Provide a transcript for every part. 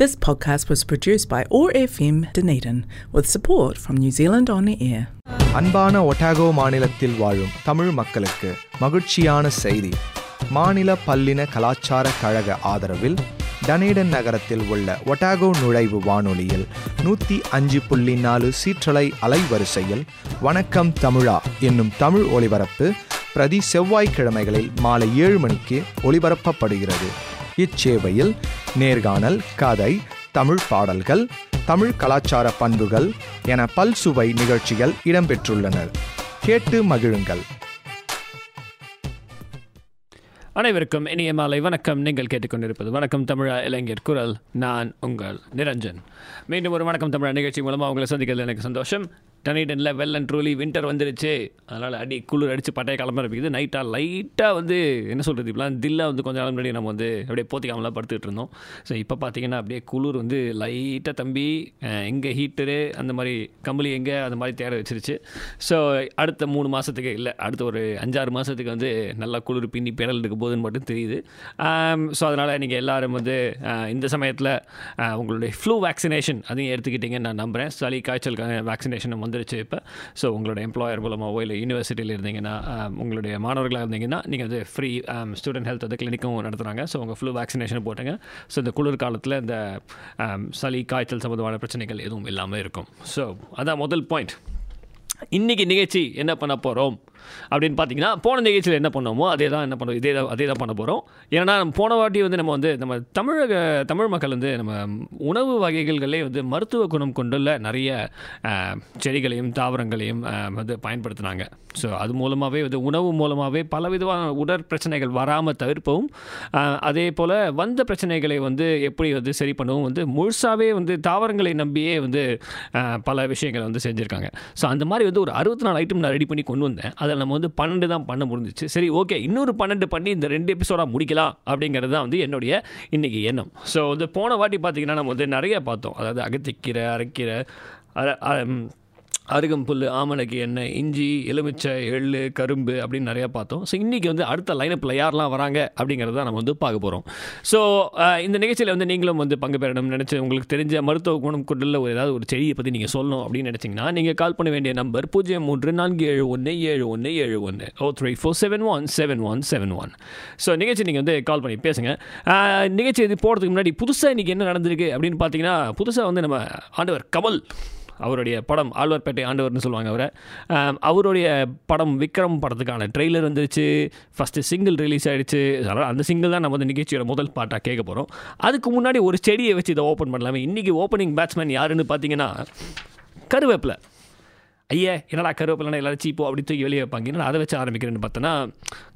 This podcast was produced by ORFM Dunedin with support from New Zealand On Air. அன்பான ஒட்டாகோ மாநிலத்தில் வாழும் தமிழ் மக்களுக்கு மகிழ்ச்சியான செய்தி மாநில பல்லின கலாச்சார கழக ஆதரவில் டனேடன் நகரத்தில் உள்ள ஒட்டாகோ நுழைவு வானொலியில் நூற்றி அஞ்சு புள்ளி நாலு சீற்றலை அலைவரிசையில் வணக்கம் தமிழா என்னும் தமிழ் ஒளிபரப்பு பிரதி செவ்வாய்க்கிழமைகளில் மாலை ஏழு மணிக்கு ஒளிபரப்பப்படுகிறது இச்சேவையில் நேர்காணல் கதை தமிழ் பாடல்கள் தமிழ் கலாச்சார பண்புகள் என பல்சுவை நிகழ்ச்சிகள் இடம்பெற்றுள்ளனர். கேட்டு மகிழுங்கள். அனைவருக்கும் இனிய மாலை வணக்கம். நீங்கள் கேட்டுக்கொண்டிருப்பது வணக்கம் தமிழா இளைஞர் குரல். நான் உங்கள் நிரஞ்சன். மீண்டும் ஒரு வணக்கம் தமிழா நிகழ்ச்சி மூலமாக உங்களை சந்திக்கிறது எனக்கு சந்தோஷம். டனிடனில் வெல் அண்ட் ட்ரூலி வின்டர் வந்துருச்சு. அதனால் அடி குளிர் அடித்து பட்டைய கிளம்ப இருக்குது நைட்டாக லைட்டாக வந்து என்ன சொல்கிறது இப்படிலாம் தில்லாக வந்து கொஞ்சம் நாள் முன்னாடி நம்ம வந்து அப்படியே போத்திக்காமலாம் படுத்துக்கிட்டு இருந்தோம். ஸோ இப்போ பார்த்தீங்கன்னா அப்படியே குளிர் வந்து லைட்டாக தம்பி எங்கே ஹீட்டரு அந்த மாதிரி கம்பளி எங்கே அந்த மாதிரி தேட வச்சிருச்சு. ஸோ அடுத்த மூணு மாதத்துக்கு இல்லை அடுத்த ஒரு அஞ்சாறு மாதத்துக்கு வந்து நல்லா குளிர் பின்னி பேரல் இருக்க போகுதுன்னு மட்டும் தெரியுது. ஸோ அதனால் நீங்கள் எல்லோரும் வந்து இந்த சமயத்தில் உங்களுடைய ஃப்ளூ வேக்சினேஷன் அதையும் எடுத்துக்கிட்டீங்கன்னு நான் நம்புகிறேன் சளி காய்ச்சலுக்கான வேக்சினேஷன் வந்து வந்துருச்சு இப்போ. ஸோ உங்களோட எம்ப்ளாயர் மூலமாகவோ இல்லை யூனிவர்சிட்டியில் இருந்தீங்கன்னா um, உங்களுடைய மாணவர்களாக இருந்தீங்கன்னா நீங்கள் வந்து ஃப்ரீ ஸ்டூடெண்ட் ஹெல்த் வந்து கிளினிக்கும் நடத்துகிறாங்க ஸோ உங்கள் ஃப்ளூ வேக்சினேஷன் போட்டுங்க. ஸோ இந்த குளிர் காலத்தில் இந்த um, சளி காய்ச்சல் சம்மந்தமான பிரச்சனைகள் எதுவும் இல்லாமல் இருக்கும். ஸோ அதான் முதல் பாயிண்ட் இன்றைக்கி நிகழ்ச்சி என்ன பண்ண போகிறோம் அப்படின்னு பார்த்தீங்கன்னா போன நிகழ்ச்சியில் என்ன பண்ணோமோ அதே தான் என்ன பண்ணோம் இதே தான் அதே தான் பண்ண போகிறோம் ஏன்னா நம்ம போன வாட்டி வந்து நம்ம வந்து நம்ம தமிழக தமிழ் மக்கள் வந்து நம்ம உணவு வகைகள்களே வந்து மருத்துவ குணம் கொண்டுள்ள நிறைய செடிகளையும் தாவரங்களையும் வந்து பயன்படுத்தினாங்க. ஸோ அது மூலமாகவே வந்து உணவு மூலமாகவே பலவிதமான உடற் பிரச்சனைகள் வராமல் தவிர்ப்பவும் அதே போல் வந்த பிரச்சனைகளை வந்து எப்படி வந்து சரி பண்ணவும் வந்து முழுசாகவே வந்து தாவரங்களை நம்பியே வந்து பல விஷயங்களை வந்து செஞ்சுருக்காங்க. ஸோ அந்த மாதிரி வந்து ஒரு அறுபத்தி நாலு ஐட்டம் நான் ரெடி பண்ணி கொண்டு வந்தேன். அதை அதில் நம்ம வந்து பன்னெண்டு தான் பண்ண முடிஞ்சிச்சு. சரி ஓகே இன்னொரு பன்னெண்டு பண்ணி இந்த ரெண்டு எபிசோடாக முடிக்கலாம் அப்படிங்கிறது தான் வந்து என்னுடைய இன்றைக்கி எண்ணம். ஸோ வந்து போன வாட்டி பார்த்திங்கன்னா நம்ம வந்து நிறைய பார்த்தோம். அதாவது அகத்திக்கீரை அரைக்கீரை அரை அருகம்புல் ஆமணக்கு எண்ணெய் இஞ்சி எலுமிச்சை எள் கரும்பு அப்படின்னு நிறையா பார்த்தோம். ஸோ இன்றைக்கி வந்து அடுத்த லைனப்பில் யாரெல்லாம் வராங்க அப்படிங்கிறத நம்ம வந்து பார்க்க போகிறோம் ஸோ இந்த நிகழ்ச்சியில் வந்து நீங்களும் வந்து பங்கு பெறணும்னு நினச்சி உங்களுக்கு தெரிஞ்ச மருத்துவ குணம் கொண்டுள்ள ஒரு ஏதாவது ஒரு செடியை பற்றி நீங்கள் சொல்லணும் அப்படின்னு நினச்சிங்கன்னா நீங்கள் கால் பண்ண வேண்டிய நம்பர் பூஜ்ஜியம் மூன்று நான்கு ஏழு ஒன்று ஏழு ஒன்று ஏழு ஒன்று ஓ three four seven one seven one seven one so நிகழ்ச்சி நீங்கள் வந்து கால் பண்ணி பேசுங்க. நிகழ்ச்சி இது போகிறதுக்கு முன்னாடி புதுசாக இன்றைக்கி என்ன நடந்திருக்கு அப்படின்னு பார்த்தீங்கன்னா புதுசாக வந்து நம்ம ஆண்டவர் கமல் அவருடைய படம் ஆழ்வார்பேட்டை ஆண்டவர்னு சொல்லுவாங்க அவரை. அவருடைய படம் விக்ரம் படத்துக்கான ட்ரெய்லர் வந்துருச்சு ஃபஸ்ட்டு சிங்கிள் ரிலீஸ் ஆகிடுச்சு அதனால் அந்த சிங்கிள் தான் நம்ம வந்து நிகழ்ச்சியோட முதல் பாட்டாக கேட்க போகிறோம் அதுக்கு முன்னாடி ஒரு செடியை வச்சு இதை ஓப்பன் பண்ணலாமே. இன்றைக்கி ஓப்பனிங் பேட்ஸ்மேன் யாருன்னு பார்த்தீங்கன்னா கருவேப்பிலை. ஐயா என்னடா கருவேப்பிலைனா எல்லாரும் சீப்போ அப்படி தூக்கி வெளியே வைப்பாங்க. என்னடா அதை வச்சு ஆரம்பிக்கிறேன்னு பார்த்தோன்னா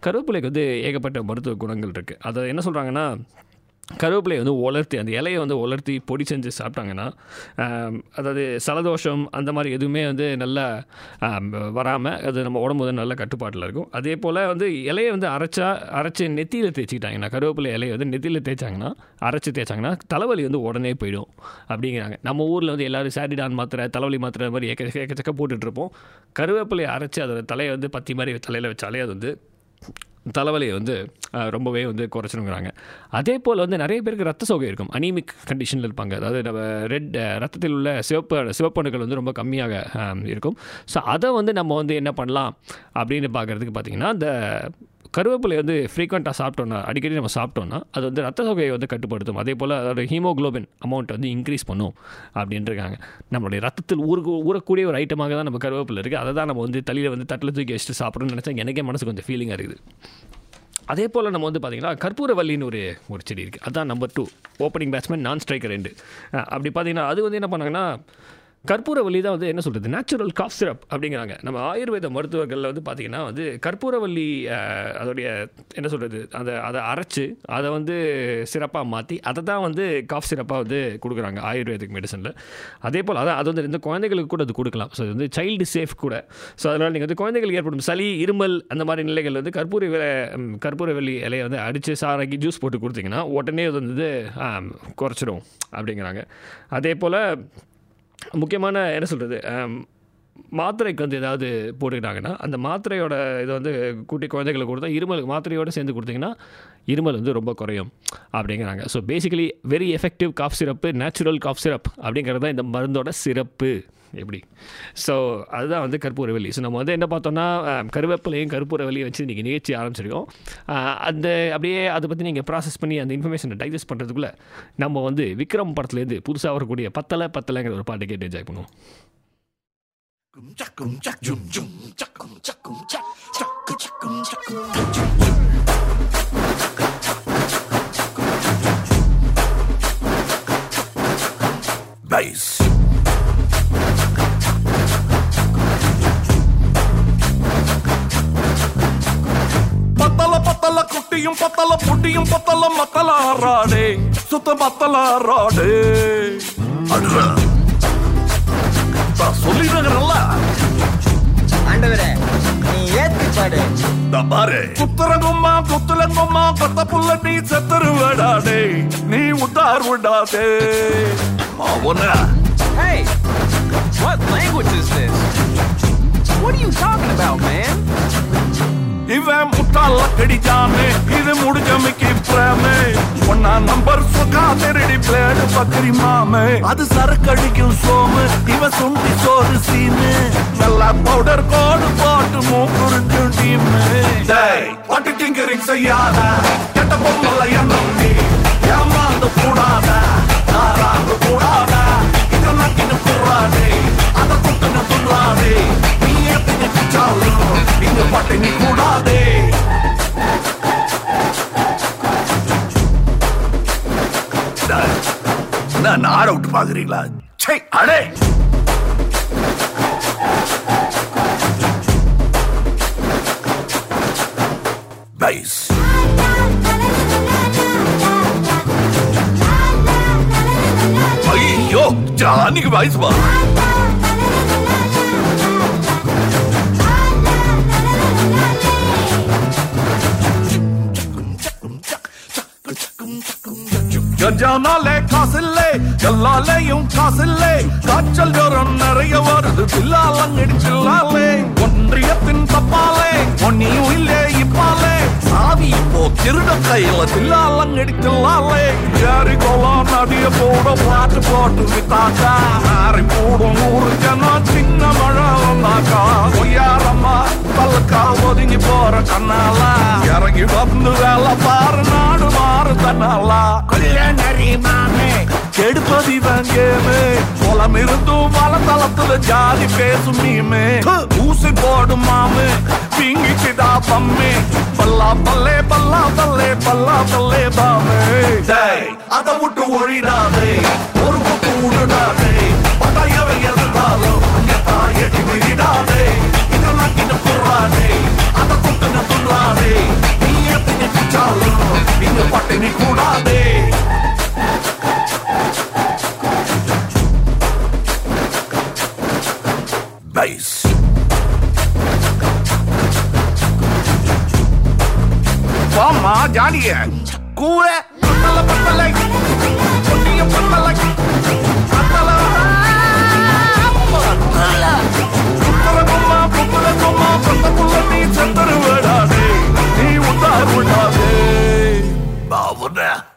கருவேப்பிலைக்கு வந்து ஏகப்பட்ட மருத்துவ குணங்கள் இருக்குது அதை என்ன சொல்கிறாங்கன்னா கருவேப்பிலையை வந்து உலர்த்தி அந்த இலையை வந்து உலர்த்தி பொடி செஞ்சு சாப்பிட்டாங்கன்னா அதாவது சலதோஷம் அந்த மாதிரி எதுவுமே வந்து நல்லா வராமல் அது நம்ம உடம்பு வந்து நல்ல கட்டுப்பாட்டில் இருக்கும். அதே போல் வந்து இலையை வந்து அரைச்சா அரைச்சி நெத்தியில் தேய்ச்சிக்கிட்டாங்கன்னா கருவேப்பிலை இலையை வந்து நெத்தியில் தேய்ச்சாங்கன்னா அரைச்சி தேய்ச்சாங்கன்னா தலைவலி வந்து உடனே போயிடும் அப்படிங்கிறாங்க. நம்ம ஊரில் வந்து எல்லோரும் சாரிடான் மாத்திரை தலைவலி மாத்திரை மாதிரி ஏக்க ஏக்கச்சக்க போட்டுட்ருப்போம் கருவேப்பிலையை அரைச்சி அதோட தலையை வந்து பத்தி மாதிரி தலையில் வச்சாலே அது வந்து தலைவலியை வந்து ரொம்பவே வந்து குறைச்சிருங்கிறாங்க. அதே போல் வந்து நிறைய பேருக்கு ரத்த சோகை இருக்கும். அனீமிக் கண்டிஷனில் இருப்பாங்க. அதாவது நம்ம ரெட் ரத்தத்தில் உள்ள சிவப்பு சிவப்பணுக்கள் வந்து ரொம்ப கம்மியாக இருக்கும். ஸோ அதை வந்து நம்ம வந்து என்ன பண்ணலாம் அப்படின்னு பார்க்குறதுக்கு பார்த்திங்கன்னா இந்த கருவேப்பிலை வந்து ஃப்ரீக்வெண்ட்டாக சாப்பிட்டோன்னா அடிக்கடி நம்ம சாப்பிட்டோன்னா அது வந்து ரத்த சோகையை வந்து கட்டுப்படுத்தும். அதே போல் அதோட ஹீமோகுளோபின் அமௌண்ட் வந்து இன்க்ரீஸ் பண்ணும் அப்படின்ட்டுருக்காங்க நம்மளுடைய ரத்தத்தில் ஊருக்கு ஊறக்கூடிய ஒரு ஐட்டமாக தான் நம்ம கருவேப்பிலை இருக்குது அதை தான் நம்ம வந்து தலையில் வந்து தட்டில் தூக்கி வச்சுட்டு சாப்பிட்றோம்னு நினச்சா எனக்கே மனசுக்கு கொஞ்சம் ஃபீலிங்காக இருக்குது. அதே போல் நம்ம வந்து பார்த்திங்கன்னா கற்பூரவல்லின்னு ஒரு ஒரு செடி இருக்குது அதுதான் number two opening batsman non striker ரெண்டு அப்படி பார்த்தீங்கன்னா அது வந்து என்ன பண்ணாங்கன்னா கற்பூரவல்லி தான் வந்து என்ன சொல்கிறது நேச்சுரல் காஃப் சிரப் அப்படிங்கிறாங்க. நம்ம ஆயுர்வேத மருத்துவர்களில் வந்து பார்த்திங்கன்னா வந்து கற்பூரவல்லி அதோடைய என்ன சொல்கிறது அதை அதை அரைச்சு அதை வந்து சிறப்பாக மாற்றி அதை தான் வந்து காஃப் சிறப்பாக வந்து கொடுக்குறாங்க ஆயுர்வேதிக் மெடிசனில் அதே போல் அதான் அது வந்து இந்த குழந்தைகளுக்கு கூட அது கொடுக்கலாம். ஸோ இது வந்து சைல்டு சேஃப் கூட. ஸோ அதனால் நீங்கள் வந்து குழந்தைகளுக்கு ஏற்படும் சளி இருமல் அந்த மாதிரி நிலைகள் வந்து கற்பூர விலை கற்பூரவல்லி இலையை வந்து அடித்து சாராக்கி ஜூஸ் போட்டு கொடுத்தீங்கன்னா உடனே அது வந்து குறைச்சிடும் அப்படிங்கிறாங்க. அதே போல் முக்கியமான என்ன சொல்கிறது மாத்திரைக்கு வந்து ஏதாவது போட்டுக்கிட்டாங்கன்னா அந்த மாத்திரையோட இதை வந்து கூட்டி குழந்தைகளுக்கு கொடுத்தா இருமலுக்கு மாத்திரையோடு சேர்ந்து கொடுத்தீங்கன்னா இருமல் வந்து ரொம்ப குறையும் அப்படிங்கிறாங்க. So basically very effective cough syrup natural cough syrup அப்படிங்கிறது தான் இந்த மருந்தோட சிறப்பு. எப்படி ஸோ அதுதான் வந்து கற்பூரவல்லி ஸோ நம்ம வந்து என்ன பார்த்தோம்னா கருவேப்பிலையும் கருவேப்பிலையும் கற்பூரவல்லியும் வச்சு இன்றைக்கி நிகழ்ச்சி ஆரம்பிச்சிருக்கோம் அந்த அப்படியே அதை பற்றி நீங்கள் ப்ராசஸ் பண்ணி அந்த இன்ஃபர்மேஷனை டைஜஸ்ட் பண்ணுறதுக்குள்ளே நம்ம வந்து விக்ரம் படத்துலேருந்து புதுசாக வரக்கூடிய பத்தலை பத்தலைங்கிற ஒரு பாட்டு கேட்டு என்ஜாய் பண்ணுவோம் Bass. பத்தல குட்டியும் பத்தல புட்டியும் பத்தல மத்தல ஆறாடே சுத்த மத்தல ஆறாடே அடுறா சொல்லிடுறல ஆண்டவரே நீ ஏத்து பாடு. பாரு. குத்துறங்கும்மா குத்துலங்கும்மா பத்த புள்ள நீ செத்துருவடாடே. நீ உத்தார் விடாதே. அவன Hey! What language is this? What are you talking about, man? இவன் முட்டாள கடிச்சானே. இது முடிஞ்ச மிக்கி பிரேமே. ஒன்னா நம்பர் சுகா திருடி பிளேடு பக்கரி மாமே. அது சரக்கடிக்கும் சோமு இவன் சுண்டி சோறு சீனு. நல்லா பவுடர் கோடு போட்டு மூக்குறிஞ்சு டீமு டேய் பட்டு டிங்கரிங் செய்யாத. கெட்ட பொம்மல எண்ணம் நீ ஏமாந்து கூடாத. நாராந்து கூடாத. இது நக்கின்னு கூடாதே அதை குட்டுன்னு துள்ளாதே நீ ஏத்தினு கூடாதே விட்டு பாக்குறீங்களா சே அடே பைஸ் ஐயோ ஜானிக்கு வயசு வா கஜானாலே காசில்லே எல்லாலேயும் காசில்லே. காய்ச்சல் ஜோரம் நிறைய வருது பில்லாலங்கடிச்சில்லாலே ஒன்றியத்தின் தப்பாலே ஒன்னியும் இல்லே இப்பாலே. சாவி இப்போ திருட கையில தில்லாலங்கடிச்சில்லாலே ஏறி கோலா நதிய போட பாட்டு போட்டு வித்தாக்கா மாறி போடும் ஊரு ஜனம் சின்ன மழை வந்தாக்கா. பொய்யாரம்மா பல்கா ஒதுங்கி போற கண்ணாலா. இறங்கி வந்து வேலை பாருனா நாடு மாறு தன்னாலா கல்யாணி மாமே. கெடுப்பது இவன் கேமு. குளம் இருந்தும் வளத்தளத்துல ஜாதி பேசும் மீமே ஊசி போடும் மாமு. பிங்கிச்சுதா பம்மே. பல்லா பல்லே பல்லா பல்லே பல்லா பல்லே பாமே. அத விட்டு ஒழிடாதே. ஒரு பக்கம் விடுடாதே பட்டாயவை எதிர்த்தாலும் தாயடி விடாதே இதெல்லாம் கிட்ட போறாதே. அத குட்டுன்னு துள்ளாதே நீ எத்தனை பிச்சாலும் இங்க பட்டினி கூடாதே Bass. வாமா ஜானிய கூற பத்தல பத்தலை பொன்னிய பத்தலை பத்தல புத்தரகும்மா புத்தரகும்மா பத்த Babu ne? Ne?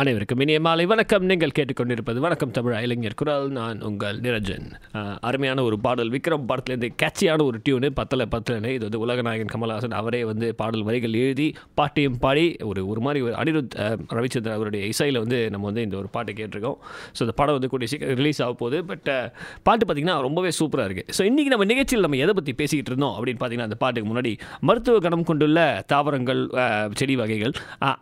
அனைவருக்கும் இனிய மாலை. வணக்கம். நீங்கள் கேட்டுக்கொண்டிருப்பது வணக்கம் தமிழ். இளைஞர் குரல். நான் உங்கள் நிரஞ்சன். அருமையான ஒரு பாடல். விக்ரம் படத்துலேருந்து கேட்சியான ஒரு டியூனு பத்தில் பத்தில் இது வந்து உலகநாயகன் கமல்ஹாசன் அவரே வந்து பாடல் வரிகள் எழுதி பாட்டையும் பாடி ஒரு ஒரு மாதிரி ஒரு அனிருத் ரவிச்சந்திரன் அவருடைய இசையில் வந்து நம்ம வந்து இந்த ஒரு பாட்டை கேட்டிருக்கோம். ஸோ இந்த படம் வந்து கூடிய சீக்கிரம் ரிலீஸ் ஆக போகுது. பட் பாட்டு பார்த்திங்கன்னா ரொம்பவே சூப்பராக இருக்குது ஸோ இன்றைக்கி நம்ம நிகழ்ச்சியில் நம்ம எதை பற்றி பேசிக்கிட்டு இருந்தோம் அப்படின்னு பார்த்தீங்கன்னா அந்த பாட்டுக்கு முன்னாடி மருத்துவ கணம் கொண்டுள்ள தாவரங்கள் செடி வகைகள்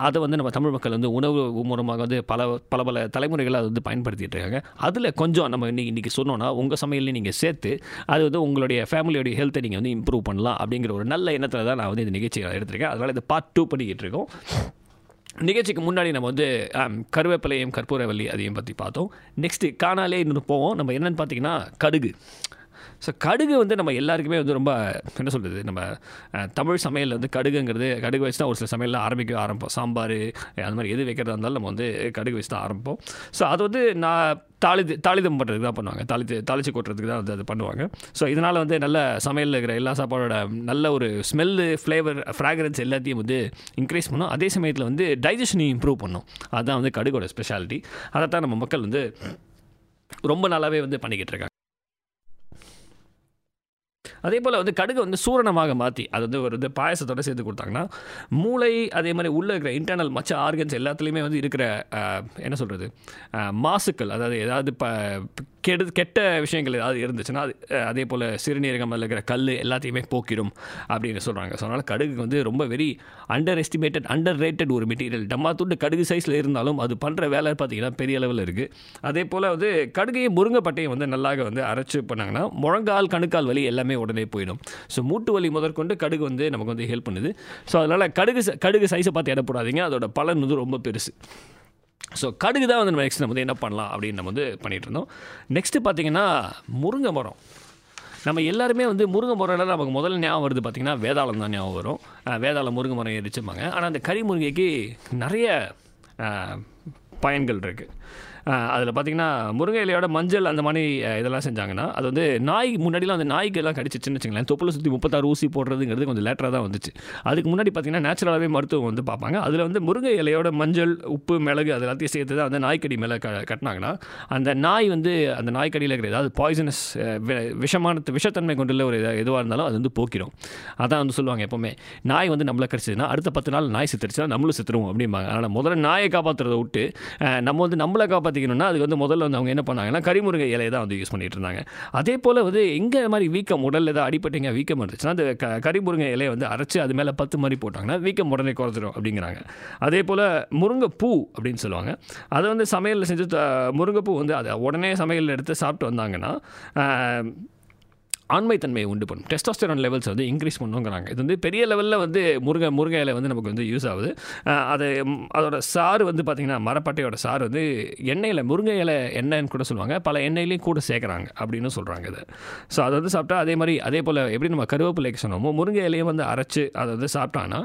அதை வந்து நம்ம தமிழ் மக்கள் வந்து உணவு மூலமாக வந்து பல பல பல தலைமுறைகளை அது வந்து பயன்படுத்திகிட்டு இருக்காங்க. அதில் கொஞ்சம் நம்ம இன்றைக்கி இன்றைக்கி சொன்னோன்னா உங்கள் சமையல்லையும் நீங்கள் சேர்த்து அது வந்து உங்களுடைய ஃபேமிலியோடைய ஹெல்த்தை நீங்கள் வந்து இம்ப்ரூவ் பண்ணலாம் அப்படிங்கிற ஒரு நல்ல எண்ணத்தில் தான் நான் வந்து இந்த நிகழ்ச்சியை எடுத்திருக்கேன். அதனால் இது பார்ட் டூ பண்ணிக்கிட்டு இருக்கோம். நிகழ்ச்சிக்கு முன்னாடி நம்ம வந்து கருவேப்பிலையும் கற்பூரவல்லி அதையும் பற்றி பார்த்தோம். நெக்ஸ்ட்டு காணாலே இன்னொன்று போவோம். நம்ம என்னென்னு பார்த்தீங்கன்னா கடுகு. ஸோ கடுகு வந்து நம்ம எல்லாருக்குமே வந்து ரொம்ப என்ன சொல்கிறது நம்ம தமிழ் சமையலில் வந்து கடுகுங்கிறது கடுகு வச்சு தான் ஒரு சில சமையலில் ஆரம்பிக்க ஆரம்பிப்போம் சாம்பார் அந்த மாதிரி எது வைக்கிறதா இருந்தாலும் நம்ம வந்து கடுகு வச்சு தான் ஆரம்பிப்போம். ஸோ அது வந்து நான் தாளிது தாளிதம் பண்ணுறதுக்கு தான் பண்ணுவாங்க. தாளித்து தாளித்து கொட்டுறதுக்கு தான் வந்து அது பண்ணுவாங்க. ஸோ இதனால் வந்து நல்ல சமையலில் இருக்கிற எல்லா சாப்பாடோட நல்ல ஒரு ஸ்மெல்லு ஃப்ளேவர் ஃப்ராக்ரன்ஸ் எல்லாத்தையும் வந்து இன்க்ரீஸ் பண்ணும். அதே சமயத்தில் வந்து டைஜஷனையும் இம்ப்ரூவ் பண்ணும். அதுதான் வந்து கடுகோட ஸ்பெஷாலிட்டி அதை தான் நம்ம மக்கள் வந்து ரொம்ப நாளாகவே வந்து பண்ணிக்கிட்டு இருக்காங்க. அதே போல் வந்து கடுகு வந்து சூரணமாக மாற்றி அது வந்து ஒரு வந்து பாயசத்தோட சேர்த்து கொடுத்தாங்கன்னா மூளை அதே மாதிரி உள்ளே இருக்கிற இன்டர்னல் மற்ற ஆர்கன்ஸ் எல்லாத்துலேயுமே வந்து இருக்கிற என்ன சொல்கிறது மாசுக்கள் அதாவது ஏதாவது ப கெடு கெட்ட விஷயங்கள் ஏதாவது இருந்துச்சுன்னா அது அதே போல் சிறுநீரகம் அதில் இருக்கிற கல் எல்லாத்தையுமே போக்கிடும் அப்படின்னு சொல்கிறாங்க ஸோ அதனால் கடுகு வந்து ரொம்ப very under estimated under rated ஒரு மெட்டீரியல் டம்மா துண்டு கடுகு சைஸில் இருந்தாலும் அது பண்ணுற வேலை பார்த்தீங்கன்னா பெரிய அளவில் இருக்குது அதே போல் வந்து கடுகையும் முருங்கைப்பட்டையும் வந்து நல்லாக வந்து அரைச்சு பண்ணாங்கன்னா முழங்கால் கணுக்கால் வலி எல்லாமே உடனே போயிடும். ஸோ மூட்டு வலி முதற்கொண்டு கடுகு வந்து நமக்கு வந்து ஹெல்ப் பண்ணுது. ஸோ அதனால் கடுகு கடுகு சைஸை பார்த்து இடப்படாதீங்க அதோட பலன் வந்து ரொம்ப பெருசு. ஸோ கடுகு தான் வந்து நம்ம நெக்ஸ்ட் நம்ம வந்து என்ன பண்ணலாம் அப்படின்னு நம்ம வந்து பண்ணிகிட்டு இருந்தோம். நெக்ஸ்ட்டு பார்த்தீங்கன்னா முருங்கை மரம். நம்ம எல்லாருமே வந்து முருங்கை மரம்னா நமக்கு முதல்ல ஞாபகம் வருது பார்த்திங்கன்னா வேதாளம் தான் ஞாபகம் வரும். வேதாளம் முருங்கை மரம் எரிச்சுப்பாங்க ஆனால் அந்த கறி முருங்கைக்கு நிறைய பயன்கள் இருக்குது அதில் பார்த்தீங்கன்னா முருங்கை இலையோட மஞ்சள் அந்த மாதிரி இதெல்லாம் செஞ்சாங்கன்னா அது வந்து நாய் முன்னாடிலாம் அந்த நாய்க்கு எல்லாம் கடிச்சிச்சுன்னு வச்சுங்களேன் தொப்புளை சுற்றி முப்பத்தாறு ஊசி போடுறதுங்கிறது கொஞ்சம் லேட்டராக தான் வந்துச்சு. அதுக்கு முன்னாடி பார்த்தீங்கன்னா நேச்சுரலாகவே மருத்துவம் வந்து பார்ப்பாங்க. அதில் வந்து முருங்கை இலையோட மஞ்சள் உப்பு மிளகு அது எல்லாத்தையும் சேர்த்து தான் அந்த நாய்க்கடி மேலே க கட்டினாங்கன்னா அந்த நாய் வந்து அந்த நாய்க்கடியில் இருக்கிற ஏதாவது பாய்சனஸ் விஷமான விஷத்தன்மை கொண்டுள்ள ஒரு எதுவாக இருந்தாலும் அது வந்து போக்கிடும். அதான் வந்து சொல்லுவாங்க எப்போவுமே. நாய் வந்து நம்மளை கடிச்சதுன்னா அடுத்த பத்து நாள் நாய் செத்துருச்சுன்னா நம்மளும் செத்துருவோம் அப்படிம்பாங்க. அதனால் முதல்ல நாயை காப்பாற்றுறதை விட்டு நம்ம வந்து நம்மளை பார்த்திங்கன்னா அதுக்கு வந்து முதல்ல வந்து அவங்க என்ன பண்ணாங்கன்னா கரிமுருங்கை இலையை தான் வந்து யூஸ் பண்ணிகிட்டு இருந்தாங்க. அதே போல் வந்து எங்கே மாதிரி வீக்கம் உடலில் ஏதாவது அடிப்பட்டீங்க வீக்கம் இருந்துச்சுன்னா அந்த க கரிமுருங்கை இலையை வந்து அரைச்சி அது மேலே பத்து மாதிரி போட்டாங்கன்னா வீக்கம் உடனே குறைஞ்சிரும் அப்படிங்கிறாங்க. அதே போல் முருங்கைப்பூ அப்படின்னு சொல்லுவாங்க. அதை வந்து சமையலில் செஞ்சு த- முருங்கைப்பூ வந்து அதை உடனே சமையலில் எடுத்து சாப்பிட்டு வந்தாங்கன்னா ஆண்மைத்தன்மையை உண்டு பண்ணும். டெஸ்டாஸ்டரான் லெவல்ஸ் வந்து இன்க்ரீஸ் பண்ணுங்கிறாங்க இது வந்து பெரிய லெவலில் வந்து முருங்கை முருங்கை இலை வந்து நமக்கு வந்து யூஸ் ஆகுது. அது அதோட சாறு வந்து பார்த்திங்கன்னா மரப்பட்டையோட சாறு வந்து எண்ணெயில் முருங்கை இலை எண்ணெய்னு கூட சொல்லுவாங்க. பல எண்ணெயிலையும் கூட சேர்க்குறாங்க அப்படின்னு சொல்கிறாங்க இது. ஸோ அதை வந்து சாப்பிட்டா அதே மாதிரி அதே போல் எப்படி நம்ம கருவேப்பிலைக்கு சொன்னோமோ முருங்கை இலையை வந்து அரைச்சு அதை வந்து சாப்பிட்டான்னா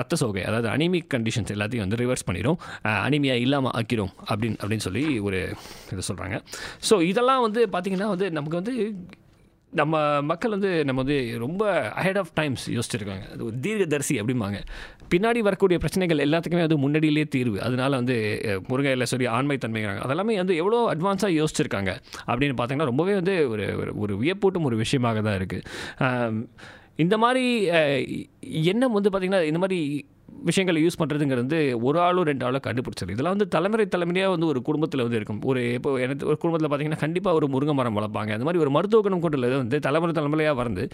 ரத்த சோகை அதாவது அனிமிக் கண்டிஷன்ஸ் எல்லாத்தையும் வந்து ரிவர்ஸ் பண்ணிடும் அனிமியா இல்லாமல் ஆக்கிடும் அப்படின்னு அப்படின்னு சொல்லி ஒரு இதை சொல்கிறாங்க ஸோ இதெல்லாம் வந்து பார்த்திங்கன்னா வந்து நமக்கு வந்து நம்ம மக்கள் வந்து நம்ம வந்து ரொம்ப அஹெட் ஆஃப் டைம்ஸ் யோசிச்சிருக்காங்க. அது ஒரு தீர்க்கதரிசி அப்படிம்பாங்க. பின்னாடி வரக்கூடிய பிரச்சனைகள் எல்லாத்துக்குமே வந்து முன்னாடியிலே தீர்வு. அதனால வந்து அஹ், முருங்கை இல்லை சரி ஆண்மைத்தன்மைங்கிறாங்க அதெல்லாமே வந்து எவ்வளோ அட்வான்ஸாக யோசிச்சிருக்காங்க அப்படின்னு பார்த்தீங்கன்னா ரொம்பவே வந்து ஒரு ஒரு- ஒரு வியப்பூட்டும் ஒரு விஷயமாக தான் இருக்குது இந்த மாதிரி எண்ணம் வந்து பார்த்திங்கன்னா இந்த மாதிரி விஷயங்களை யூஸ் பண்ணுறதுங்கிறது வந்து ஒரு ஆளும் ரெண்டு ஆளும் கண்டுபிடிச்சது இதெல்லாம் வந்து தலைமுறை தலைமுறையாக வந்து ஒரு குடும்பத்தில் வந்து இருக்கும். ஒரு இப்போ எனக்கு ஒரு குடும்பத்தில் பார்த்தீங்கன்னா கண்டிப்பாக ஒரு முருங்கை மரம் வளர்ப்பாங்க. அந்த மாதிரி ஒரு மருத்துவ குணம் கொண்டுள்ளது வந்து தலைமுறை தலைமுறையாக வந்து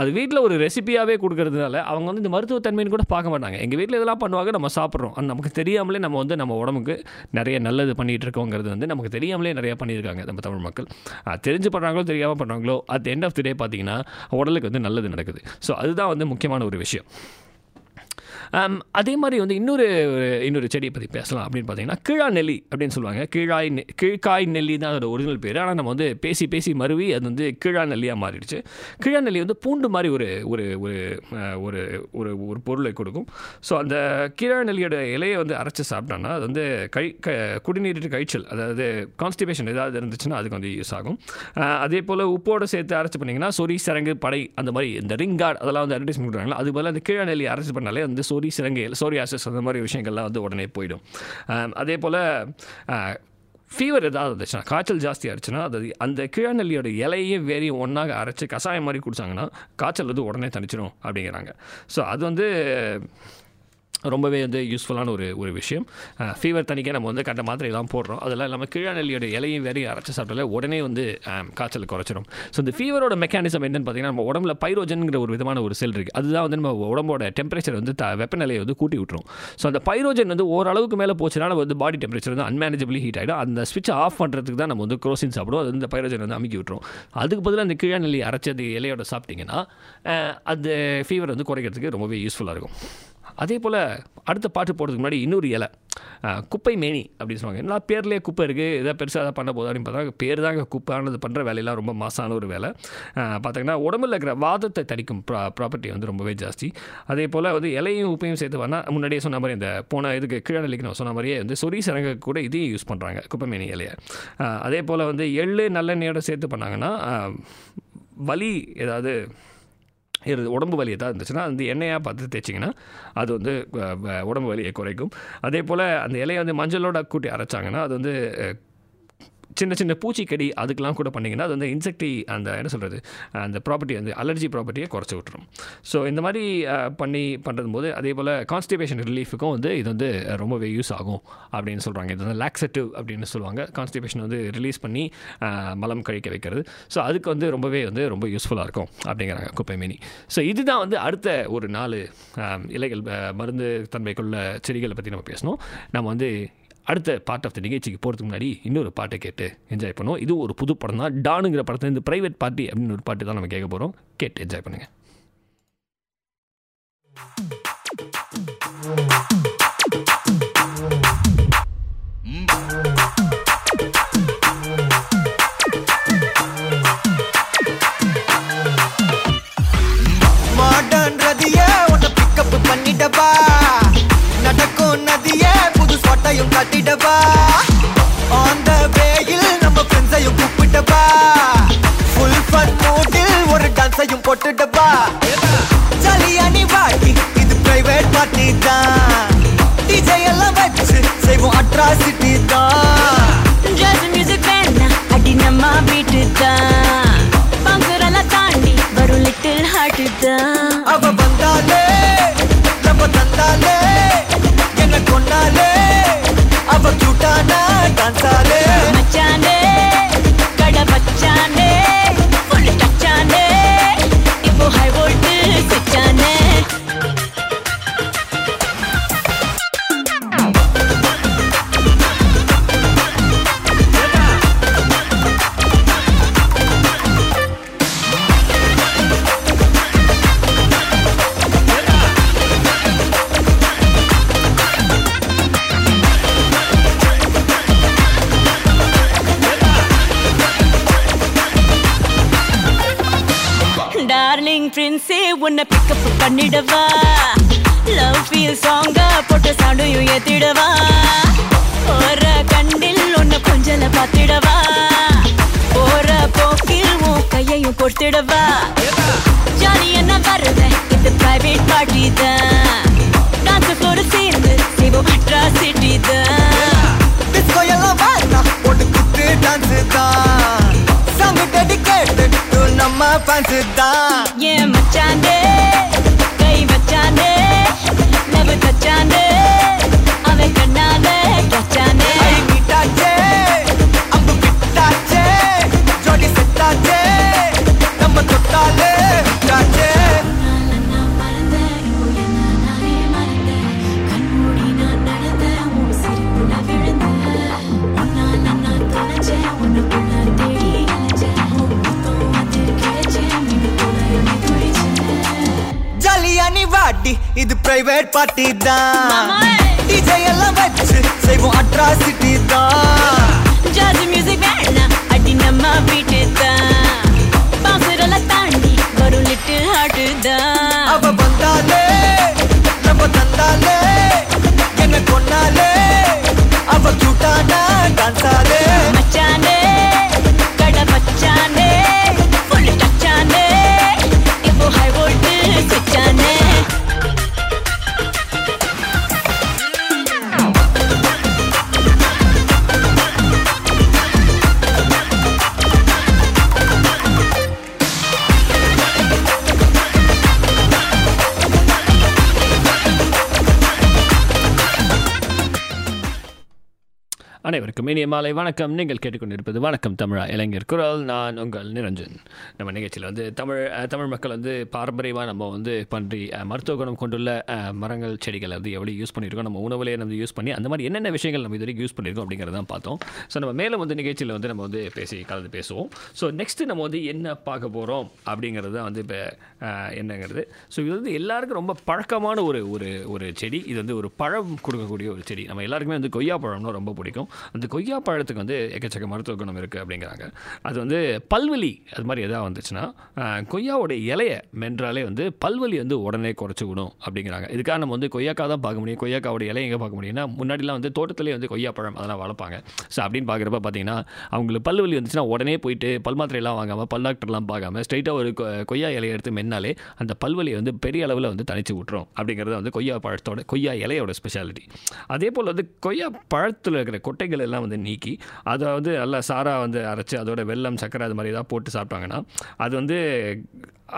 அது வீட்டில் ஒரு ரெசிபியாகவே கொடுக்கறதுனால அவங்க வந்து இந்த மருத்துவத்தன்மைன்னு கூட பார்க்க மாட்டாங்க. எங்கள் வீட்டில் இதெல்லாம் பண்ணுவாங்க நம்ம சாப்பிட்றோம். அது நமக்கு தெரியாமலே நம்ம வந்து நம்ம உடம்புக்கு நிறைய நல்லது பண்ணிகிட்டு இருக்கோங்கிறது வந்து நமக்கு தெரியாமலே நிறையா பண்ணியிருக்காங்க நம்ம தமிழ் மக்கள். தெரிஞ்சு பண்ணுறாங்களோ தெரியாமல் பண்ணுறாங்களோ at end of the day பார்த்தீங்கன்னா உடலுக்கு வந்து நல்லது நடக்குது. ஸோ அதுதான் வந்து முக்கியமான ஒரு விஷயம். Um, அதே மாதிரி வந்து இன்னொரு ஒரு- இன்னொரு செடியை பற்றி பேசலாம் அப்படின்னு பார்த்தீங்கன்னா கீழா நெல்லி அப்படின்னு சொல்லுவாங்க. கீழாய் நெ- கீழ்காய் நெல்லி தான் அதோட ஒரிஜினல் பேர். ஆனால் நம்ம வந்து பேசி பேசி மருவி அது வந்து கீழா நெல்லியாக மாறிடுச்சு. கீழா நெல்லி வந்து பூண்டு மாதிரி ஒரு ஒரு ஒரு ஒரு ஒரு ஒரு பொருளை கொடுக்கும். ஸோ அந்த கீழா நெல்லியோட இலையை வந்து அரைச்சி சாப்பிட்டோன்னா அது வந்து கை க குடிநீரிட்டு கழிச்சல் அதாவது கான்ஸ்டிபேஷன் ஏதாவது இருந்துச்சுன்னா அதுக்கு வந்து யூஸ் ஆகும். அதே போல் உப்போடு சேர்த்து அரைச்சி பண்ணிங்கன்னா சொரி சரங்கு படை அந்த மாதிரி இந்த ரிங் கார்டு அதெல்லாம் வந்து அட்வர்டைஸ்மெண்ட் கொடுக்குறாங்களா அது போல் அந்த கீழா நெல்லி அரைச்சி பண்ணாலே வந்து சொறி சிலங்கையில் சோரியாசிஸ் அந்த மாதிரி விஷயங்கள்லாம் வந்து உடனே போயிடும். அதே போல் ஃபீவர் ஏதாவது இருந்துச்சுன்னா காய்ச்சல் ஜாஸ்தியாக இருந்துச்சுன்னா அது அந்த கிழநெல்லியோட இலையும் வேறையும் ஒன்றாக அரைச்சி கஷாயம் மாதிரி குடிச்சாங்கன்னா காய்ச்சல் வந்து உடனே தணிச்சிடும் அப்படிங்கிறாங்க. ஸோ அது வந்து ரொம்பவே வந்து யூஸ்ஃபுல்லான ஒரு ஒரு விஷயம். ஃபீவர் தணிக்க நம்ம வந்து கண்ட மாத்திரையெல்லாம் போடுறோம். அதெல்லாம் இல்லாமல் கீழநெல்லியோட இலையும் வேறையும் அரைச்சி சாப்பிட்டாலே உடனே வந்து காய்ச்சல் குறைச்சிரும். ஸோ இந்த ஃபீவரோட மெக்கானிசம் என்னென்னு பார்த்தீங்கன்னா நம்ம உடம்புல பைரோஜன்ங்கிற ஒரு விதமான ஒரு செல் இருக்குது அதுதான் வந்து நம்ம உடம்போட டெம்பரேச்சர் வந்து த வெப்பநிலையை வந்து கூட்டி விட்டுரும். ஸோ அந்த பைரோஜன் வந்து ஓரளவுக்கு மேலே போச்சுன்னா நம்ம வந்து பாடி டெம்பரேச்சர் வந்து அன்மேனேஜபிளி ஹீட் ஆகிடும் அந்த ஸ்விட்ச் ஆஃப் பண்ணுறதுக்கு தான் நம்ம வந்து குரோசின் சாப்பிடுவோம். அது வந்து பைரோஜன் வந்து அமுக்கி விட்டுரும். அதுக்கு பதிலாக அந்த கீழநெல்லி அரைச்சி அந்த இலையோட சாப்பிட்டிங்கன்னா அது அந்த ஃபீவர் வந்து குறைக்கிறதுக்கு ரொம்பவே யூஸ்ஃபுல்லாக இருக்கும். அதே போல் அடுத்த பாட்டு போடுறதுக்கு முன்னாடி இன்னொரு இலை. குப்பை மேனி அப்படின்னு சொல்லுவாங்க. எல்லா பேர்லேயே குப்பை இருக்குது எதாவது பெருசாக எதாவது பண்ண போதும் அப்படின்னு பார்த்தா பேர் தாங்க குப்பையானது பண்ணுற வேலையெல்லாம் ரொம்ப மாசான ஒரு வேலை. பார்த்தீங்கன்னா உடம்புல இருக்கிற வாதத்தை தடிக்கும் ப்ரா ப்ராப்பர்ட்டி வந்து ரொம்பவே ஜாஸ்தி. அதே போல் வந்து இலையும் உப்பையும் சேர்த்து வந்தால் முன்னாடியே சொன்ன மாதிரி இந்த போன இதுக்கு கீழநிலைக்கு நான் சொன்ன மாதிரியே வந்து சொறி சரங்க கூட இதையும் யூஸ் பண்ணுறாங்க குப்பை மேனி இலையை. அதே போல் வந்து எள்ளு நல்லெண்ணெயோட சேர்த்து பண்ணாங்கன்னா வலி ஏதாவது இரு உடம்பு வலி எதாவது இருந்துச்சுன்னா அந்த எண்ணெயாக பார்த்து தேய்ச்சிங்கன்னா அது வந்து உடம்பு வலியை குறைக்கும். அதே போல் அந்த இலையை வந்து மஞ்சளோட கூட்டி அரைச்சாங்கன்னா அது வந்து சின்ன சின்ன பூச்சிக்கடி அதுக்கெலாம் கூட பண்ணிங்கன்னா அது வந்து இன்செக்டி அந்த என்ன சொல்கிறது அந்த ப்ராப்பர்ட்டி வந்து அலர்ஜி ப்ராப்பர்ட்டியை குறைச்சி விட்டுரும். ஸோ இந்த மாதிரி பண்ணி பண்ணுறது போது அதே போல் கான்ஸ்டிபேஷன் ரிலீஃபுக்கும் வந்து இது வந்து ரொம்பவே யூஸ் ஆகும் அப்படின்னு சொல்கிறாங்க இது வந்து லாக்ஸட்டிவ் அப்படின்னு சொல்லுவாங்க. கான்ஸ்டிபேஷன் வந்து ரிலீஸ் பண்ணி மலம் கழிக்க வைக்கிறது. ஸோ அதுக்கு வந்து ரொம்பவே வந்து ரொம்ப யூஸ்ஃபுல்லாக இருக்கும் அப்படிங்கிறாங்க குப்பைமேனி. ஸோ இதுதான் வந்து அடுத்த ஒரு நாலு இலைகள் மருந்து தன்மைக்குள்ள செடிகளை பற்றி நம்ம பேசணும். நம்ம வந்து அடுத்த பார்ட் ஆஃப் த நிகழ்ச்சிக்கு போகிறதுக்கு முன்னாடி இன்னொரு பாட்டை கேட்டு என்ஜாய் பண்ணுவோம். இது ஒரு புது படம் தான். டானுங்கிற படத்துல இந்த ப்ரைவேட் பார்ட்டி அப்படின்னு ஒரு பாட்டு தான் நம்ம கேட்க போகிறோம் கேட்டு என்ஜாய் பண்ணுங்கள் பணத்தையும் கட்டிட்டப்பா. கட்டிடவா ஆன் த வேயில் நம்ம ஃப்ரெண்ட்ஸையும் கூப்பிட்டப்பா. ஃபுல் ஃபன் மூட்டில் ஒரு டான்ஸையும் போட்டுட்டப்பா. ஜாலியா நீ வாட்டி இது பிரைவேட் பார்ட்டி தான். டிஜே எல்லாம் வச்சு செய்வோம் அட்ராசிட்டி தான். ஜாஸ் மியூசிக் வேணா அடி நம்ம வீட்டு தான் பங்குரெல்லாம் தாண்டி வரும் லிட்டில் ஹார்ட்டு தான். பண்ணிடவா? லவ் ஃபீல் சாங்க போட்டு சண்டையும் ஏத்திடவா? போற கண்ணில் உன்னை கொஞ்சல பார்த்திடவா? போற போக்கில் உன் கையையும் கொடுத்திடவா? ஜாலி என்ன வருவேன் இது பிரைவேட் பார்ட்டி தான் டான்ஸ் ஃப்ளோர் சேர்ந்து செய்வோம் அட்ராசிட்டி தான் டிஸ்கோ எல்லாம் வேணாம் போட்டு குத்து டான்ஸ் தான் சாங் டெடிகேட்டட் டு நம்ம ஃபேன்ஸ் தான் ஏன் மச்சானே? जाने नब जाने अवे करना ले क्या जाने இது பிரைவேட் பார்ட்டி தான். டிஜே எல்லாம் வச்சு செய்வோம் அட்ராசிட்டி தான். ஜாஸ் மியூசிக் வேணா அடி நம்ம வீட்டு தான். பாசுரெல்லாம் தாண்டி வரும் லிட்டில் ஹார்ட் தான். அவ வந்தாலே நம்ம தந்தாலே என்ன கொண்டாலே அவ கியூட்டானா டான்ஸாலே அனைவருக்கும் இனிய மாலை. வணக்கம். நீங்கள் கேட்டுக்கொண்டிருப்பது வணக்கம். தமிழா இளைஞர் குரல். நான் உங்கள் நிரஞ்சன். நம்ம நிகழ்ச்சியில் வந்து தமிழ் தமிழ் மக்கள் வந்து பாரம்பரியமாக நம்ம வந்து பன்றி மருத்துவ குணம் கொண்டுள்ள மரங்கள் செடிகளை வந்து எப்படி யூஸ் பண்ணியிருக்கோம் நம்ம உணவுலேயே நம்ம யூஸ் பண்ணி அந்த மாதிரி என்னென்ன விஷயங்கள் நம்ம இது வரைக்கும் யூஸ் பண்ணியிருக்கோம் அப்படிங்கிறத பார்த்தோம். ஸோ நம்ம மேலும் வந்து நிகழ்ச்சியில் வந்து நம்ம வந்து பேசி கலந்து பேசுவோம். ஸோ நெக்ஸ்ட்டு நம்ம வந்து என்ன பார்க்க போகிறோம் அப்படிங்கிறது தான் வந்து இப்போ என்னங்கிறது. ஸோ இது வந்து எல்லாருக்கும் ரொம்ப பழக்கமான ஒரு ஒரு ஒரு செடி. இது வந்து ஒரு பழம் கொடுக்கக்கூடிய ஒரு செடி. நம்ம எல்லாருக்குமே வந்து கொய்யா பழம்னா ரொம்ப பிடிக்கும். அந்த கொய்யா பழத்துக்கு வந்து எக்கச்சக்க மருத்துவ குணம் இருக்குது அப்படிங்கிறாங்க. அது வந்து பல்வலி அது மாதிரி எதாவது வந்துச்சுன்னா கொய்யாவோடைய இலையை மென்றாலே வந்து பல்வலி வந்து உடனே குறைச்சி விடும் அப்படிங்கிறாங்க. இதுக்காக நம்ம வந்து கொய்யாக்காய் தான் பார்க்க முடியும். கொய்யாக்காவோட இலையை எங்கே பார்க்க முடியும்னா முன்னாடிலாம் வந்து தோட்டத்திலே வந்து கொய்யா பழம் அதெல்லாம் வளர்ப்பாங்க. ஸோ அப்படின்னு பார்க்குறப்ப பார்த்தீங்கன்னா அவங்களுக்கு பல்வலி வந்துச்சுன்னா உடனே போயிட்டு பல் மாத்திரையெல்லாம் வாங்காமல் பல் டாக்டர்லாம் பார்க்காம ஸ்ட்ரைட்டாக ஒரு கொய்யா இலையை எடுத்து மென்னாலே அந்த பல்வலியை வந்து பெரிய அளவில் வந்து தனிச்சு விட்டுரும் அப்படிங்கிறது வந்து கொய்யா பழத்தோட கொய்யா இலையோட ஸ்பெஷாலிட்டி அதே போல் வந்து கொய்யா பழத்தில் இருக்கிற கொட்டைகள் எல்லாம் வந்து நீக்கி அதை வந்து நல்லா சாராக வந்து அரைச்சி அதோட வெல்லம் சர்க்கரை அது மாதிரி ஏதாவது போட்டு சாப்பிட்டாங்கன்னா அது வந்து